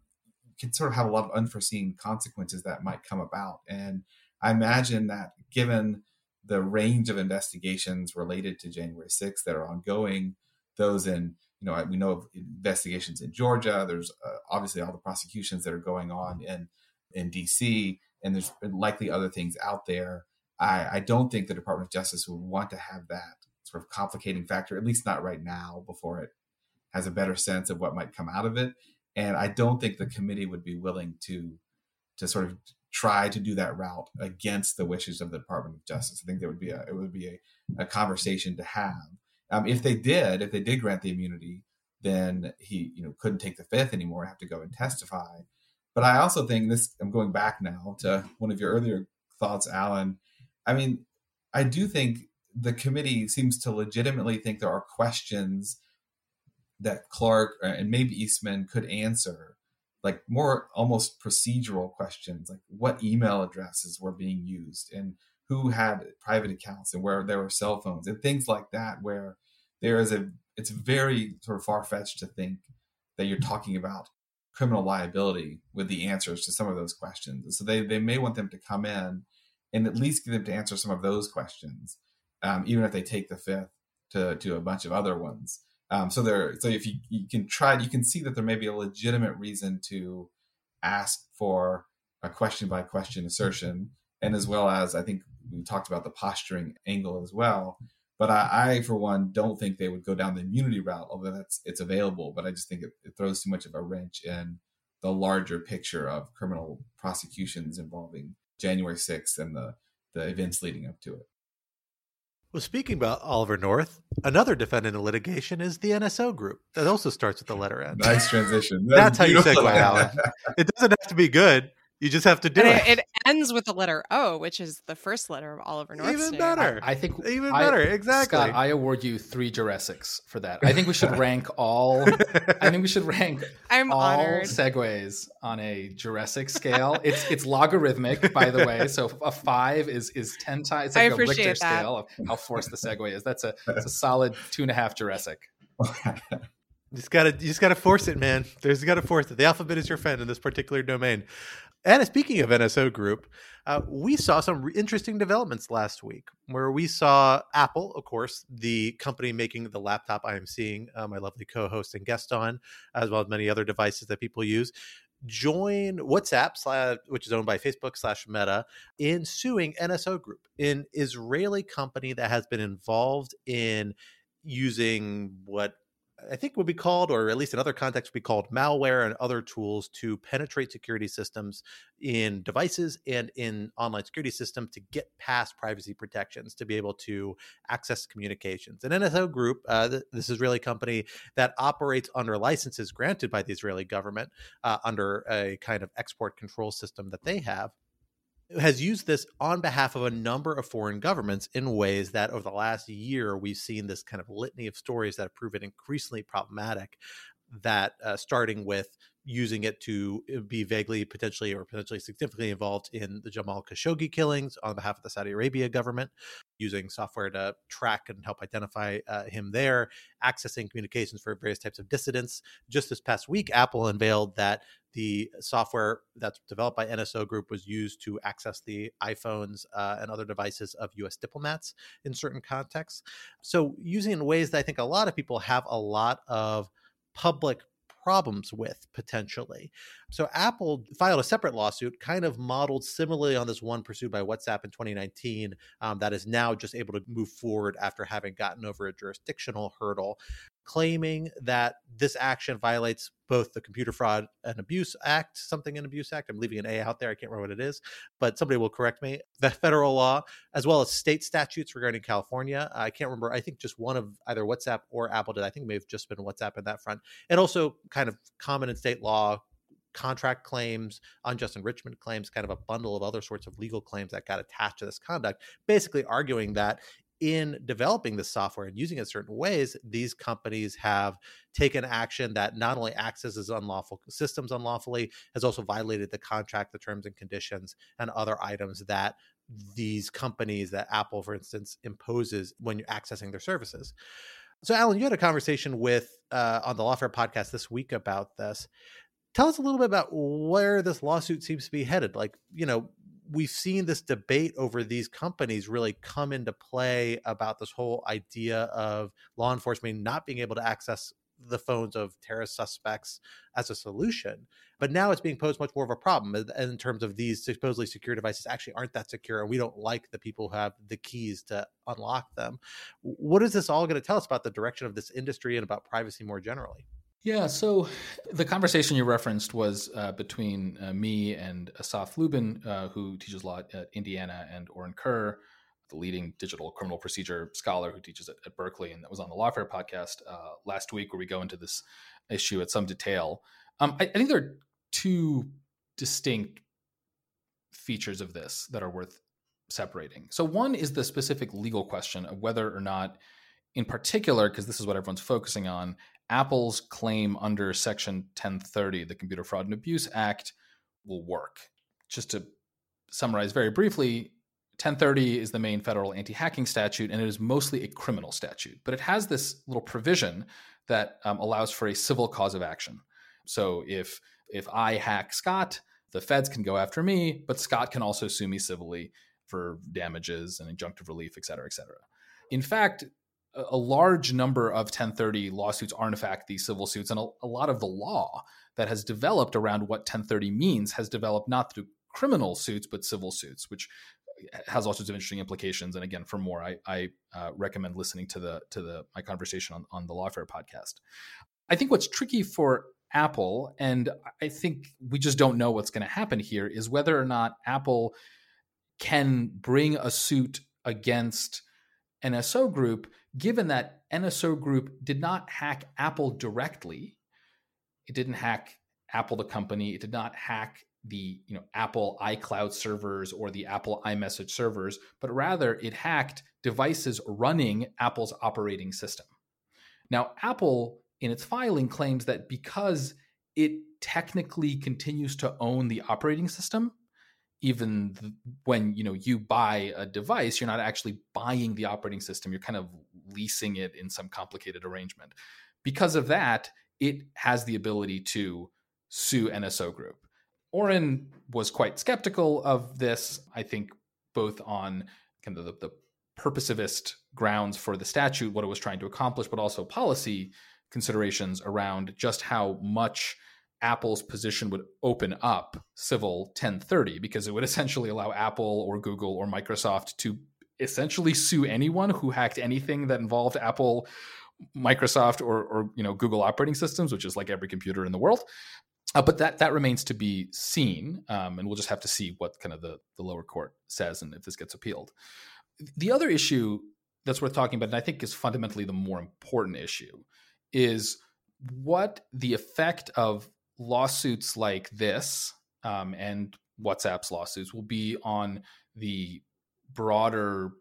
can sort of have a lot of unforeseen consequences that might come about. And I imagine that given the range of investigations related to January 6th that are ongoing, those in you know we know of investigations in Georgia. There's uh, obviously all the prosecutions that are going on in in DC, and there's likely other things out there. I, I don't think the Department of Justice would want to have that sort of complicating factor, at least not right now, before it has a better sense of what might come out of it. And I don't think the committee would be willing to to sort of try to do that route against the wishes of the Department of Justice. I think there would be a it would be a, a conversation to have. Um, if they did, if they did grant the immunity, then he you know couldn't take the fifth anymore, have to go and testify. But I also think this, I'm going back now to one of your earlier thoughts, Alan. I mean, I do think the committee seems to legitimately think there are questions that Clark uh, and maybe Eastman could answer, like more almost procedural questions, like what email addresses were being used and who had private accounts and where there were cell phones and things like that, where there is a, it's very sort of far fetched to think that you're talking about criminal liability with the answers to some of those questions. So they, they may want them to come in and at least get them to answer some of those questions, um, even if they take the fifth to, to a bunch of other ones. Um, so there, so if you, you can try, you can see that there may be a legitimate reason to ask for a question by question assertion, and as well as I think we talked about the posturing angle as well. But I, I, for one, don't think they would go down the immunity route, although that's it's available. But I just think it, it throws too much of a wrench in the larger picture of criminal prosecutions involving January 6th and the, the events leading up to it. Well, speaking about Oliver North, another defendant in litigation is the NSO group. That also starts with the letter N. Nice transition. That's, That's how you segue, Alan. It doesn't have to be good. You just have to do And it. it, it ends with the letter O, which is the first letter of Oliver North. Even name. better. I think Even I- better, exactly. Scott, I award you three Jurecics for that. I think we should rank all. I think we should rank I'm all honored. segues on a Jurecic scale. It's it's logarithmic, by the way. So a five is is ten times. It's I like a appreciate Richter that. scale of how forced the segue is. That's a it's a solid two and a half Jurecic. You just gotta you just gotta force it, man. There's gotta force it. The alphabet is your friend in this particular domain. And speaking of NSO Group, uh, we saw some re- interesting developments last week, where we saw Apple, of course, the company making the laptop I am seeing uh, my lovely co-host and guest on, as well as many other devices that people use, join WhatsApp, which is owned by Facebook slash Meta, in suing NSO Group, an Israeli company that has been involved in using what I think would be called, or at least in other contexts, would be called malware and other tools to penetrate security systems in devices and in online security systems to get past privacy protections to be able to access communications. And NSO Group, uh, th- this Israeli company that operates under licenses granted by the Israeli government uh, under a kind of export control system that they have has used this on behalf of a number of foreign governments in ways that over the last year we've seen this kind of litany of stories that have proven increasingly problematic that uh, starting with using it to uh, be vaguely potentially or potentially significantly involved in the Jamal Khashoggi killings on behalf of the Saudi Arabia government, using software to track and help identify uh, him there, accessing communications for various types of dissidents. Just this past week, Apple unveiled that the software that's developed by NSO Group was used to access the iPhones uh, and other devices of US diplomats in certain contexts. So, using in ways that I think a lot of people have a lot of public problems with potentially. So Apple filed a separate lawsuit, kind of modeled similarly on this one pursued by WhatsApp in 2019, um, that is now just able to move forward after having gotten over a jurisdictional hurdle, claiming that this action violates both the Computer Fraud and Abuse Act, something in Abuse Act. I'm leaving an A out there. I can't remember what it is, but somebody will correct me. The federal law, as well as state statutes regarding California. I can't remember. I think just one of either WhatsApp or Apple did. I think it may have just been WhatsApp in that front. And also kind of common in state law contract claims, unjust enrichment claims, kind of a bundle of other sorts of legal claims that got attached to this conduct, basically arguing that in developing this software and using it certain ways, these companies have taken action that not only accesses unlawful systems unlawfully, has also violated the contract, the terms and conditions, and other items that these companies, that Apple, for instance, imposes when you're accessing their services. So, Alan, you had a conversation with uh, on the Lawfare podcast this week about this. Tell us a little bit about where this lawsuit seems to be headed. Like, you know, we've seen this debate over these companies really come into play about this whole idea of law enforcement not being able to access the phones of terrorist suspects as a solution. But now it's being posed much more of a problem in terms of these supposedly secure devices actually aren't that secure, and we don't like the people who have the keys to unlock them. What is this all going to tell us about the direction of this industry and about privacy more generally? Yeah, so the conversation you referenced was uh, between uh, me and Asaf Lubin, uh, who teaches law at Indiana, and Orin Kerr, the leading digital criminal procedure scholar who teaches at, at Berkeley, and that was on the Lawfare podcast uh, last week, where we go into this issue at some detail. Um, I, I think there are two distinct features of this that are worth separating. So one is the specific legal question of whether or not, in particular, because this is what everyone's focusing on, Apple's claim under Section 1030, the Computer Fraud and Abuse Act, will work. Just to summarize very briefly, 1030 is the main federal anti hacking statute, and it is mostly a criminal statute. But it has this little provision that um, allows for a civil cause of action. So if if I hack Scott, the feds can go after me, but Scott can also sue me civilly for damages and injunctive relief, et cetera, et cetera. In fact, a large number of 1030 lawsuits are in fact these civil suits and a, a, lot of the law that has developed around what 1030 means has developed not through criminal suits but civil suits which has all sorts of interesting implications. And again for more i, I uh, recommend listening to the to the my conversation on, on the lawfare podcast. I think what's tricky for apple and i think we just don't know what's going to happen here is whether or not apple can bring a suit against NSO Group, given that NSO Group did not hack Apple directly, it didn't hack Apple the company, it did not hack the you know Apple iCloud servers or the Apple iMessage servers, but rather it hacked devices running Apple's operating system. Now, Apple in its filing claims that because it technically continues to own the operating system, even when you know you buy a device, you're not actually buying the operating system; you're kind of leasing it in some complicated arrangement. Because of that, it has the ability to sue NSO Group. Orin was quite skeptical of this, I think, both on kind of the, the purposivist grounds for the statute, what it was trying to accomplish, but also policy considerations around just how much Apple's position would open up Civil 1030, because it would essentially allow Apple or Google or Microsoft to essentially sue anyone who hacked anything that involved Apple Microsoft or, or you know Google operating systems, which is like every computer in the world. Uh, but that that remains to be seen, um, and we'll just have to see what kind of the, the lower court says and if this gets appealed. The other issue that's worth talking about, and I think is fundamentally the more important issue, is what the effect of lawsuits like this um, and WhatsApp's lawsuits will be on the broader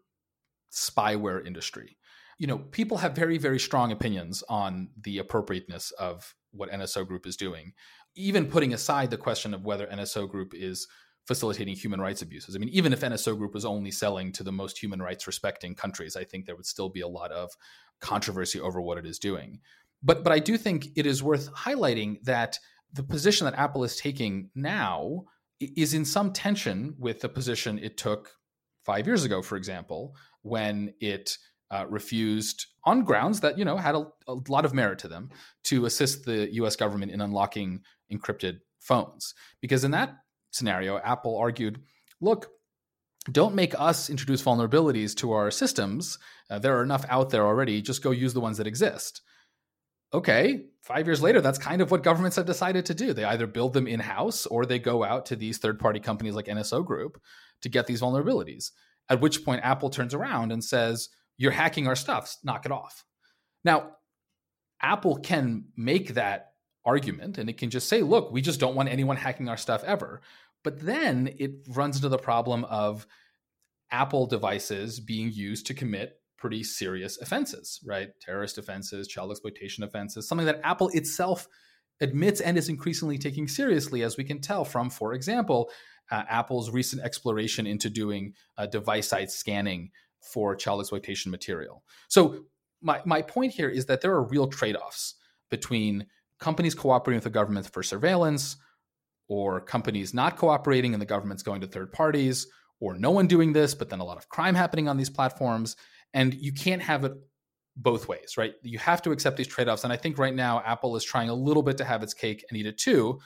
spyware industry. You know, people have very, very strong opinions on the appropriateness of what NSO Group is doing even putting aside the question of whether NSO Group is facilitating human rights abuses. I mean, even if NSO Group was only selling to the most human rights respecting countries, I think there would still be a lot of controversy over what it is doing. But but I do think it is worth highlighting that the position that Apple is taking now is in some tension with the position it took five years ago, for example, when it uh, refused on grounds that you know had a, a, lot of merit to them to assist the U.S. government in unlocking encrypted phones. Because in that scenario, Apple argued, "Look, don't make us introduce vulnerabilities to our systems. Uh, there are enough out there already. Just go use the ones that exist." Okay, five years later, that's kind of what governments have decided to do. They either build them in house or they go out to these third party companies like NSO Group to get these vulnerabilities. At which point, Apple turns around and says, you're hacking our stuff, knock it off. Now, Apple can make that argument and it can just say, look, we just don't want anyone hacking our stuff ever. But then it runs into the problem of Apple devices being used to commit pretty serious offenses, right? Terrorist offenses, child exploitation offenses, something that Apple itself admits and is increasingly taking seriously, as we can tell from, for example, uh, Apple's recent exploration into doing uh, device side scanning for child exploitation material. So my, my point here is that there are real trade-offs between companies cooperating with the government for surveillance or companies not cooperating and the government's going to third parties or no one doing this but then a lot of crime happening on these platforms. And you can't have it both ways right? You have to accept these trade-offs. And i think right now apple is trying a little bit to have its cake and eat it too.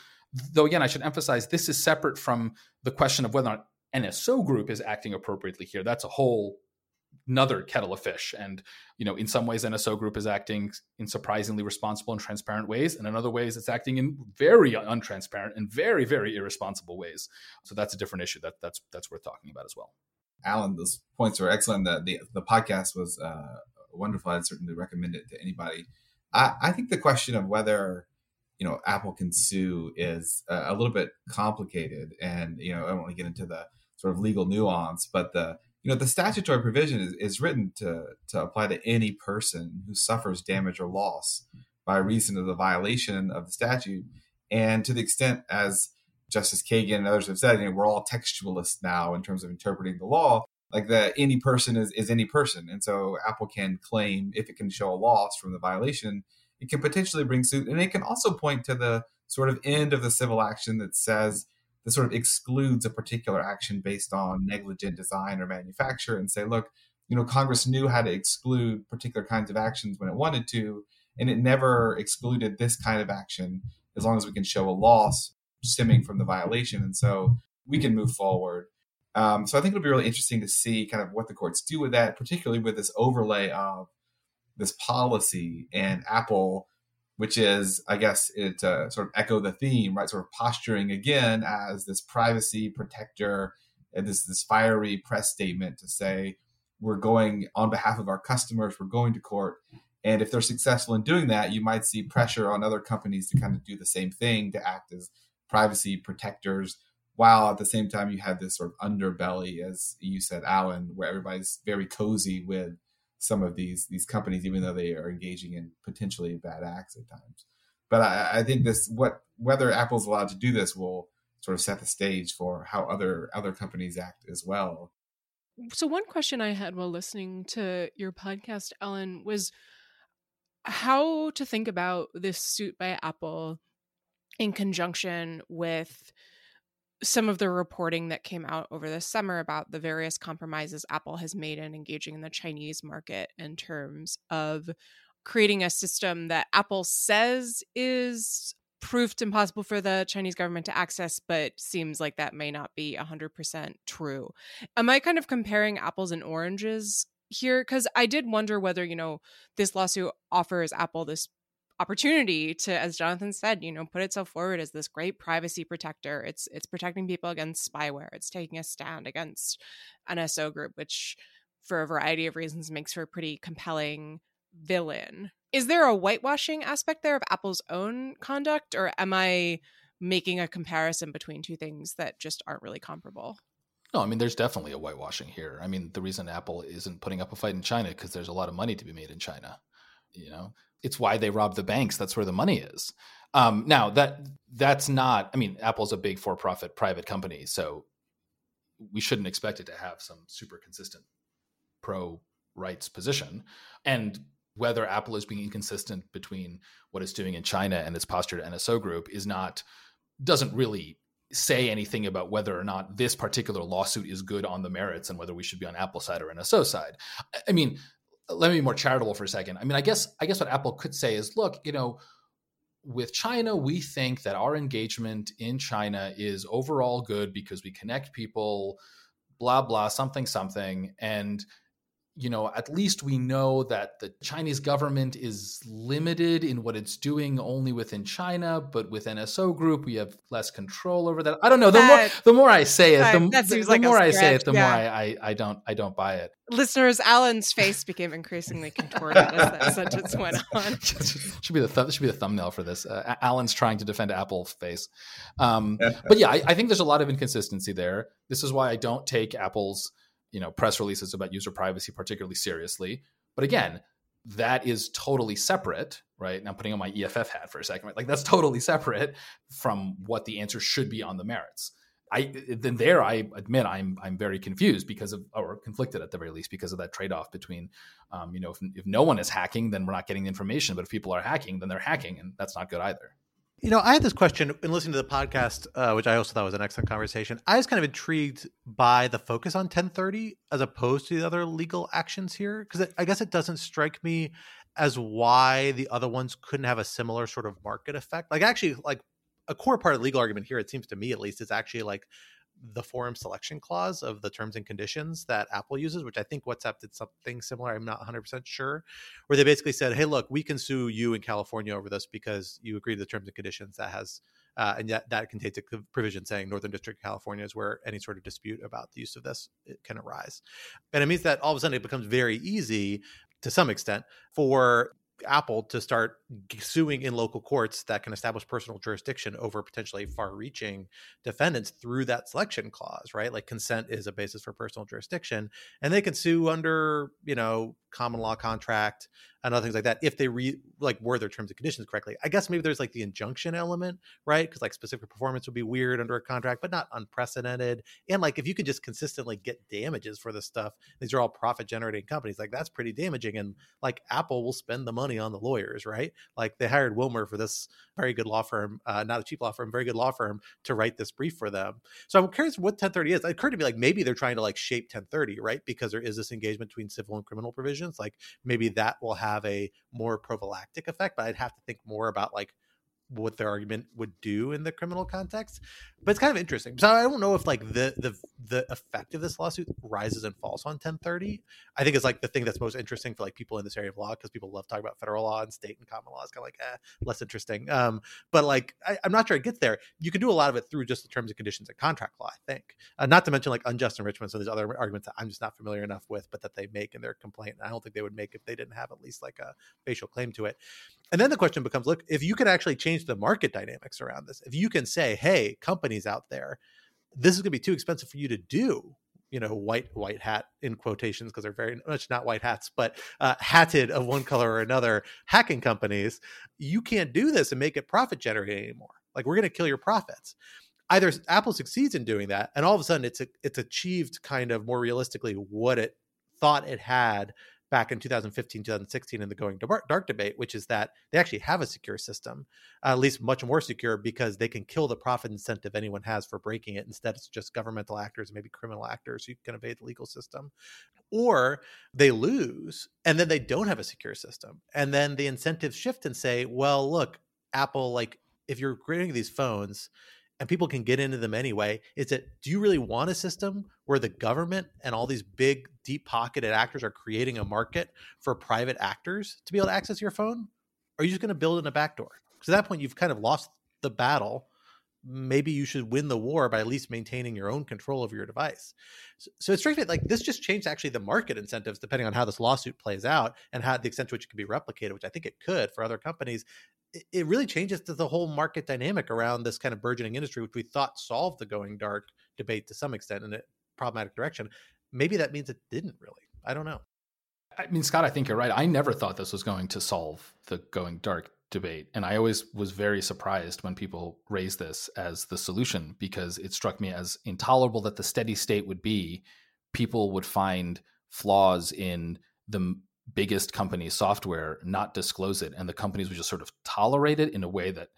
Though again i should emphasize this is separate from the question of whether or not nso group is acting appropriately here that's a whole another kettle of fish. And you know, in some ways, NSO Group is acting in surprisingly responsible and transparent ways, and in other ways, it's acting in very untransparent and very, very irresponsible ways. So that's a different issue that that's that's worth talking about as well. Alan, those points were excellent. The the, the podcast was uh, wonderful. I'd certainly recommend it to anybody. I, I think the question of whether you know Apple can sue is a, a little bit complicated, and you know I don't want to get into the sort of legal nuance, but the you know the statutory provision is, is written to to apply to any person who suffers damage or loss by reason of the violation of the statute. And to the extent as justice kagan and others have said you know, we're all textualists now in terms of interpreting the law like that any person is, is any person. And so apple can claim if it can show a loss from the violation it can potentially bring suit and it can also point to the sort of end of the civil action that says that sort of excludes a particular action based on negligent design or manufacture and say, look, you know, Congress knew how to exclude particular kinds of actions when it wanted to, and it never excluded this kind of action as long as we can show a loss stemming from the violation. And so we can move forward. Um, so I think it'll be really interesting to see kind of what the courts do with that, particularly with this overlay of this policy and Apple which is, I guess, it uh, sort of echo the theme, right? Sort of posturing again as this privacy protector, and this this fiery press statement to say we're going on behalf of our customers, we're going to court, and if they're successful in doing that, you might see pressure on other companies to kind of do the same thing, to act as privacy protectors, while at the same time you have this sort of underbelly, as you said, Alan, where everybody's very cozy with some of these these companies, even though they are engaging in potentially bad acts at times. But I, I think this what whether Apple's allowed to do this will sort of set the stage for how other other companies act as well. So one question I had while listening to your podcast, Ellen, was how to think about this suit by Apple in conjunction with some of the reporting that came out over the summer about the various compromises Apple has made in engaging in the Chinese market in terms of creating a system that Apple says is proofed impossible for the Chinese government to access, but seems like that may not be 100% true. Am I kind of comparing apples and oranges here? Because I did wonder whether, you know, this lawsuit offers Apple this opportunity to as jonathan said you know put itself forward as this great privacy protector it's it's protecting people against spyware it's taking a stand against nso group which for a variety of reasons makes for a pretty compelling villain is there a whitewashing aspect there of Apple's own conduct, or am I making a comparison between two things that just aren't really comparable? No, I mean, there's definitely a whitewashing here. I mean, the reason Apple isn't putting up a fight in China because there's a lot of money to be made in China. You know, it's why they rob the banks. That's where the money is. Um, now that that's not. I mean, Apple's a big for-profit private company, so we shouldn't expect it to have some super consistent pro rights position. And whether Apple is being inconsistent between what it's doing in China and its posture to NSO Group is not doesn't really say anything about whether or not this particular lawsuit is good on the merits and whether we should be on Apple side or NSO side. I mean, let me be more charitable for a second. I mean, I guess I guess what Apple could say is, look, you know, with China, we think that our engagement in China is overall good because we connect people, blah blah, something something, and you know, at least we know that the Chinese government is limited in what it's doing only within China, but with NSO Group, we have less control over that. I don't know. The more the more I say it, the, the, the like more I say it, the yeah. more I, I, I don't I don't buy it. Listeners, Alan's face became increasingly contorted as that sentence went on. should be the th- should be the thumbnail for this. Uh, Alan's trying to defend Apple's face, um, but yeah, I, I think there's a lot of inconsistency there. This is why I don't take Apple's you know press releases about user privacy particularly seriously. But again, that is totally separate, right? Now putting on my EFF hat for a second, right? like that's totally separate from what the answer should be on the merits. I then there I admit I'm I'm very confused because of or conflicted at the very least because of that trade off between, um, you know, if, if no one is hacking, then we're not getting the information, but if people are hacking, then they're hacking, and that's not good either. You know, I had this question in listening to the podcast, uh, which I also thought was an excellent conversation. I was kind of intrigued by the focus on 1030 as opposed to the other legal actions here, because I guess it doesn't strike me as why the other ones couldn't have a similar sort of market effect. Like, actually, like a core part of the legal argument here, it seems to me at least, is actually like the forum selection clause of the terms and conditions that Apple uses, which I think WhatsApp did something similar. I'm not 100% sure, where they basically said, hey, look, we can sue you in California over this because you agree to the terms and conditions that has, uh, and yet that contains a provision saying Northern District of California is where any sort of dispute about the use of this can arise. And it means that all of a sudden it becomes very easy to some extent for Apple to start suing in local courts that can establish personal jurisdiction over potentially far reaching defendants through that selection clause, right? Like consent is a basis for personal jurisdiction. And they can sue under, you know, common law contract and other things like that if they re like word their terms and conditions correctly. I guess maybe there's like the injunction element, right? Because like specific performance would be weird under a contract, but not unprecedented. And like if you could just consistently get damages for this stuff, these are all profit generating companies. Like that's pretty damaging. And like Apple will spend the money on the lawyers, right? Like they hired Wilmer for this very good law firm, uh, not a cheap law firm, very good law firm to write this brief for them. So I'm curious what 1030 is. It occurred to me like maybe they're trying to like shape 1030, right? Because there is this engagement between civil and criminal provisions. Like maybe that will have a more prophylactic effect, but I'd have to think more about like what their argument would do in the criminal context. But it's kind of interesting. So I don't know if like the the the effect of this lawsuit rises and falls on 1030. I think it's like the thing that's most interesting for like people in this area of law because people love talking about federal law and state and common law. It's kind of like eh, less interesting. Um, but like I, am not sure it gets there. You can do a lot of it through just the terms and conditions of contract law. I think, uh, not to mention like unjust enrichment. So there's other arguments that I'm just not familiar enough with, but that they make in their complaint. And I don't think they would make if they didn't have at least like a facial claim to it. And then the question becomes: Look, if you could actually change the market dynamics around this. If you can say, hey, companies out there, this is going to be too expensive for you to do you know white white hat in quotations because they're very much not white hats but uh, hatted of one color or another hacking companies you can't do this and make it profit generating anymore. Like we're going to kill your profits. Either apple succeeds in doing that and all of a sudden it's a, it's achieved kind of more realistically what it thought it had back in 2015, 2016 in the going dark debate, which is that they actually have a secure system, uh, at least much more secure because they can kill the profit incentive anyone has for breaking it. Instead, it's just governmental actors, maybe criminal actors who can evade the legal system. Or they lose and then they don't have a secure system. And then the incentives shift and say, well, look, Apple, like if you're creating these phones, and people can get into them anyway is that do you really want a system where the government and all these big deep pocketed actors are creating a market for private actors to be able to access your phone or are you just going to build in a backdoor because at that point you've kind of lost the battle maybe you should win the war by at least maintaining your own control of your device. So, so it's straight like this just changed actually the market incentives depending on how this lawsuit plays out and how the extent to which it can be replicated, which I think it could for other companies it really changes the whole market dynamic around this kind of burgeoning industry, which we thought solved the going dark debate to some extent in a problematic direction. Maybe that means it didn't really. I don't know. I mean, Scott, I think you're right. I never thought this was going to solve the going dark debate. And I always was very surprised when people raised this as the solution because it struck me as intolerable that the steady state would be people would find flaws in the biggest company software not disclose it and the companies would just sort of tolerate it in a way that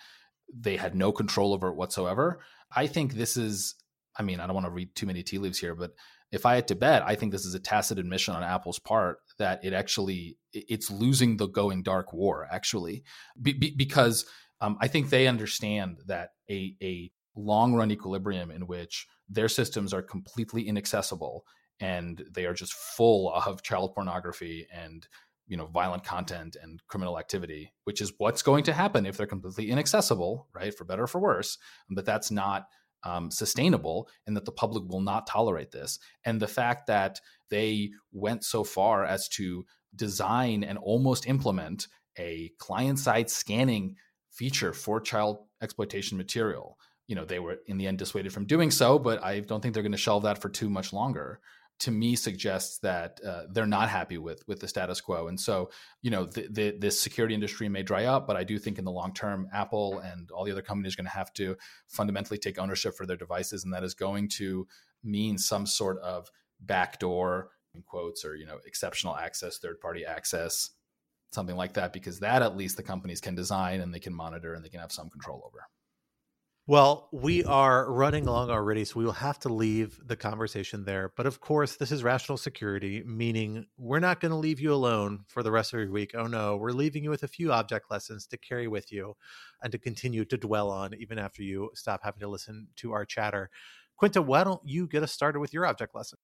they had no control over it whatsoever i think this is i mean i don't want to read too many tea leaves here but if i had to bet i think this is a tacit admission on apple's part that it actually it's losing the going dark war actually. Be, be, because um, i think they understand that a, a long run equilibrium in which their systems are completely inaccessible and they are just full of child pornography and you know violent content and criminal activity which is what's going to happen if they're completely inaccessible right for better or for worse but that's not um, sustainable and that the public will not tolerate this. And the fact that they went so far as to design and almost implement a client side scanning feature for child exploitation material. You know they were in the end dissuaded from doing so but i don't think they're going to shelve that for too much longer to me suggests that uh, they're not happy with with the status quo. And so, you know, the, the, this security industry may dry up, but I do think in the long term, Apple and all the other companies are going to have to fundamentally take ownership for their devices, and that is going to mean some sort of backdoor in quotes or you know exceptional access, third party access, something like that, because that at least the companies can design and they can monitor and they can have some control over. Well, we are running along already, so we will have to leave the conversation there. But of course, this is rational security, meaning we're not going to leave you alone for the rest of your week. Oh no, we're leaving you with a few object lessons to carry with you and to continue to dwell on even after you stop having to listen to our chatter. Quinta, why don't you get us started with your object lesson?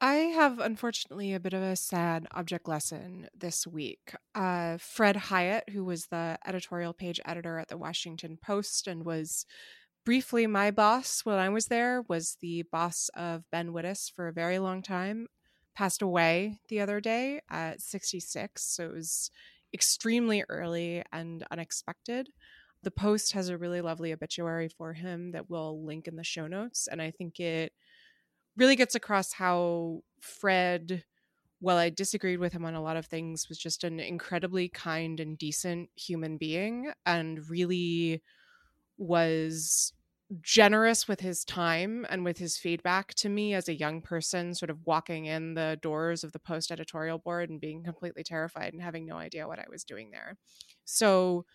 I have unfortunately a bit of a sad object lesson this week. Uh, Fred Hiatt, who was the editorial page editor at the Washington Post and was briefly my boss when I was there, was the boss of Ben Wittes for a very long time, passed away the other day at 66. So it was extremely early and unexpected. The Post has a really lovely obituary for him that we'll link in the show notes. And I think it really gets across how Fred, while I disagreed with him on a lot of things, was just an incredibly kind and decent human being and really was generous with his time and with his feedback to me as a young person, sort of walking in the doors of the post editorial board and being completely terrified and having no idea what I was doing there. So,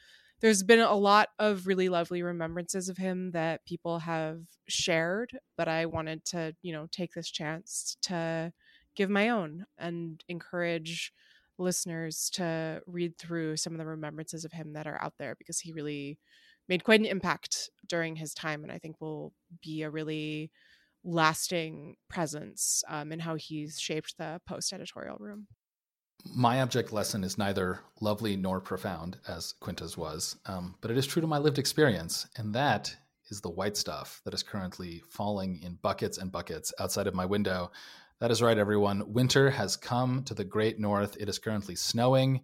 there's been a lot of really lovely remembrances of him that people have shared, but I wanted to, you know, take this chance to give my own and encourage listeners to read through some of the remembrances of him that are out there because he really made quite an impact during his time and I think will be a really lasting presence um, in how he's shaped the post editorial room my object lesson is neither lovely nor profound, as Quinta's was, um, but it is true to my lived experience, and that is the white stuff that is currently falling in buckets and buckets outside of my window. That is right, everyone. Winter has come to the great north. It is currently snowing.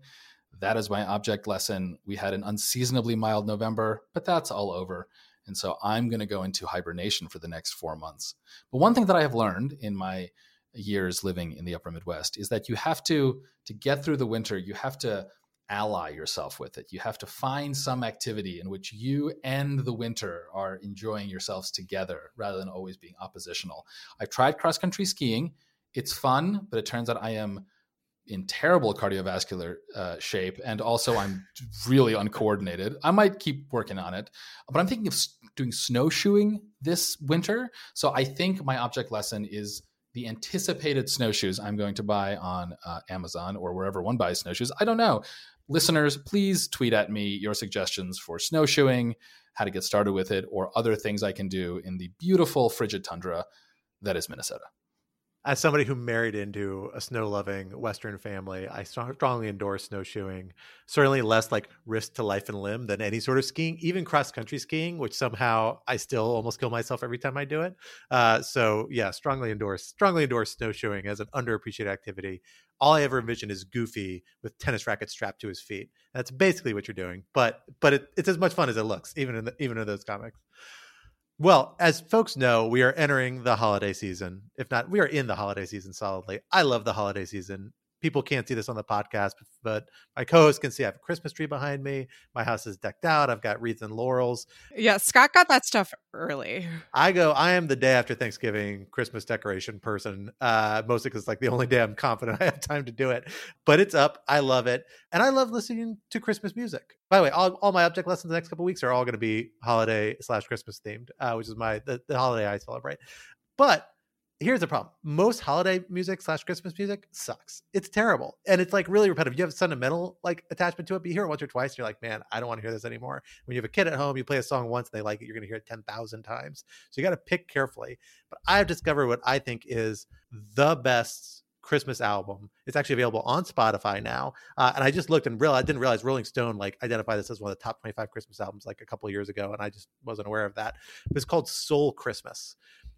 That is my object lesson. We had an unseasonably mild November, but that's all over. And so I'm going to go into hibernation for the next four months. But one thing that I have learned in my years living in the upper Midwest is that you have to, to get through the winter, you have to ally yourself with it. You have to find some activity in which you and the winter are enjoying yourselves together rather than always being oppositional. I've tried cross country skiing. It's fun, but it turns out I am in terrible cardiovascular uh, shape and also I'm really uncoordinated. I might keep working on it, but I'm thinking of doing snowshoeing this winter. So I think my object lesson is the anticipated snowshoes I'm going to buy on uh, Amazon or wherever one buys snowshoes. I don't know listeners, please tweet at me your suggestions for snowshoeing, how to get started with it, or other things I can do in the beautiful frigid tundra that is Minnesota as somebody who married into a snow loving Western family, I strongly endorse snowshoeing. Certainly less like risk to life and limb than any sort of skiing, even cross country skiing, which somehow I still almost kill myself every time I do it. Uh, so yeah, strongly endorse, strongly endorse snowshoeing as an underappreciated activity. All I ever envision is Goofy with tennis rackets strapped to his feet. That's basically what you're doing, but but it, it's as much fun as it looks, even in the, even in those comics. Well, as folks know, we are entering the holiday season. If not, we are in the holiday season solidly. I love the holiday season people can't see this on the podcast, but my co-host can see I have a Christmas tree behind me. My house is decked out. I've got wreaths and laurels. Yeah, Scott got that stuff early. I go. I am the day after Thanksgiving Christmas decoration person, uh, mostly because it's like the only day I'm confident I have time to do it. But it's up. I love it, and I love listening to Christmas music. By the way, all, all my object lessons the next couple weeks are all going to be holiday slash Christmas themed, uh, which is my the, the holiday I celebrate. But here's the problem most holiday music slash christmas music sucks it's terrible and it's like really repetitive you have a sentimental like attachment to it but you hear it once or twice and you're like man i don't want to hear this anymore when you have a kid at home you play a song once and they like it you're going to hear it 10,000 times so you got to pick carefully but i've discovered what i think is the best Christmas album. It's actually available on Spotify now. Uh, and I just looked and realized I didn't realize Rolling Stone like identified this as one of the top 25 Christmas albums like a couple years ago, and I just wasn't aware of that. It's called Soul Christmas.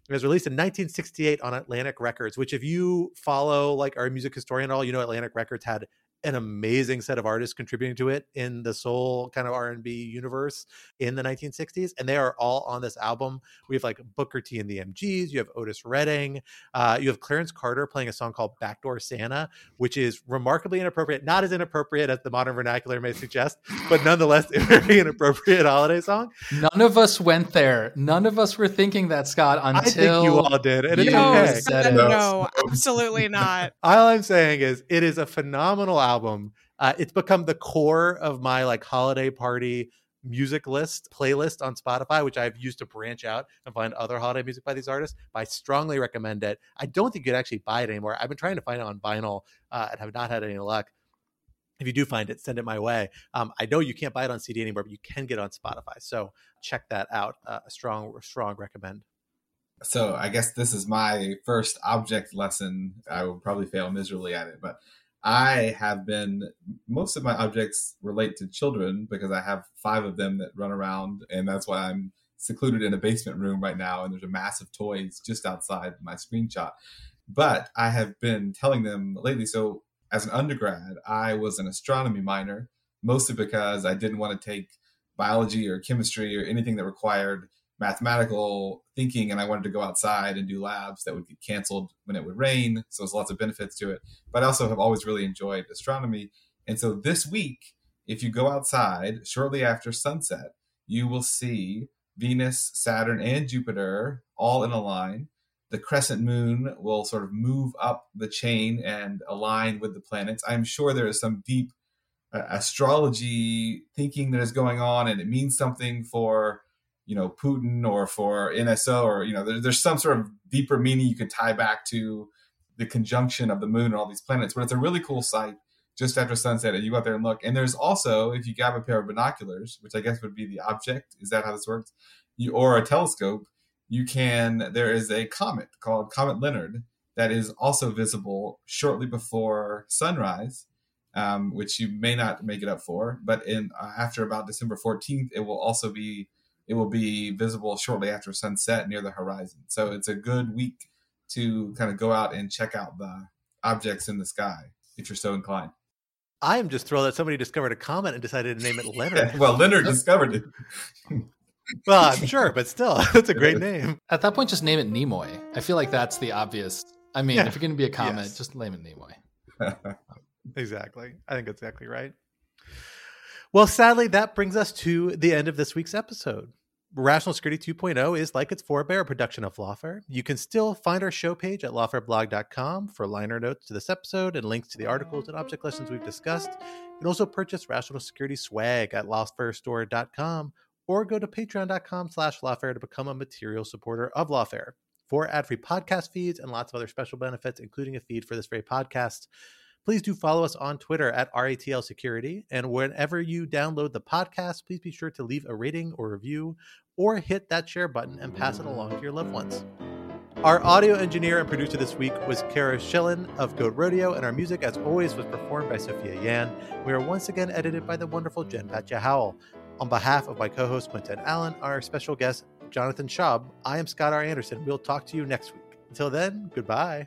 It was released in 1968 on Atlantic Records, which if you follow like our music historian at all, you know Atlantic Records had an amazing set of artists contributing to it in the soul kind of R&B universe in the 1960s and they are all on this album. We have like Booker T and the MGs, you have Otis Redding, uh, you have Clarence Carter playing a song called Backdoor Santa, which is remarkably inappropriate, not as inappropriate as the modern vernacular may suggest, but nonetheless a very inappropriate holiday song. None of us went there. None of us were thinking that, Scott, until I think you all did. And it's okay. No, absolutely not. All I'm saying is it is a phenomenal album album. Uh, it's become the core of my like holiday party music list playlist on Spotify, which I've used to branch out and find other holiday music by these artists. I strongly recommend it. I don't think you could actually buy it anymore. I've been trying to find it on vinyl uh, and have not had any luck. If you do find it, send it my way. Um, I know you can't buy it on CD anymore, but you can get it on Spotify. So check that out. Uh, a strong, strong recommend. So I guess this is my first object lesson. I will probably fail miserably at it, but I have been most of my objects relate to children because I have five of them that run around, and that's why I'm secluded in a basement room right now. And there's a mass of toys just outside my screenshot. But I have been telling them lately. So as an undergrad, I was an astronomy minor, mostly because I didn't want to take biology or chemistry or anything that required mathematical thinking and I wanted to go outside and do labs that would get canceled when it would rain. So there's lots of benefits to it. But I also have always really enjoyed astronomy. And so this week, if you go outside shortly after sunset, you will see Venus, Saturn, and Jupiter all in a line. The crescent moon will sort of move up the chain and align with the planets. I'm sure there is some deep uh, astrology thinking that is going on, and it means something for you know Putin or for NSO or you know there, there's some sort of deeper meaning you can tie back to the conjunction of the moon and all these planets. But it's a really cool sight just after sunset, and you go out there and look. And there's also if you grab a pair of binoculars, which I guess would be the object. Is that how this works? You or a telescope. You can. There is a comet called Comet Leonard that is also visible shortly before sunrise. Um, which you may not make it up for, but in uh, after about December 14th, it will also be it will be visible shortly after sunset near the horizon. So it's a good week to kind of go out and check out the objects in the sky if you're so inclined. I am just thrilled that somebody discovered a comet and decided to name it Leonard. well, Leonard discovered it. well, I'm sure, but still, that's a great name. At that point, just name it Nimoy. I feel like that's the obvious. I mean, Yeah. if you're going to be a comet, Yes. just name it Nimoy. Exactly. I think that's exactly right. Well, sadly, that brings us to the end of this week's episode. Rational Security 2.0 is like its forebear, a production of Lawfare. You can still find our show page at lawfareblog.com for liner notes to this episode and links to the articles and object lessons we've discussed. You can also purchase Rational Security swag at lawfarestore.com or go to patreon.com slash lawfare to become a material supporter of Lawfare. For ad-free podcast feeds and lots of other special benefits, including a feed for this very podcast, please do follow us on Twitter at RATL Security. And whenever you download the podcast, please be sure to leave a rating or review or hit that share button and pass it along to your loved ones. Our audio engineer and producer this week was Cara Shillenn of Goat Rodeo, and our music, as always, was performed by Sophia Yan. We are once again edited by the wonderful Jen Patja Howell. On behalf of my co host, Quentin Allen, our special guest, Jonathan Shaub, I am Scott R. Anderson. We'll talk to you next week. Until then, goodbye.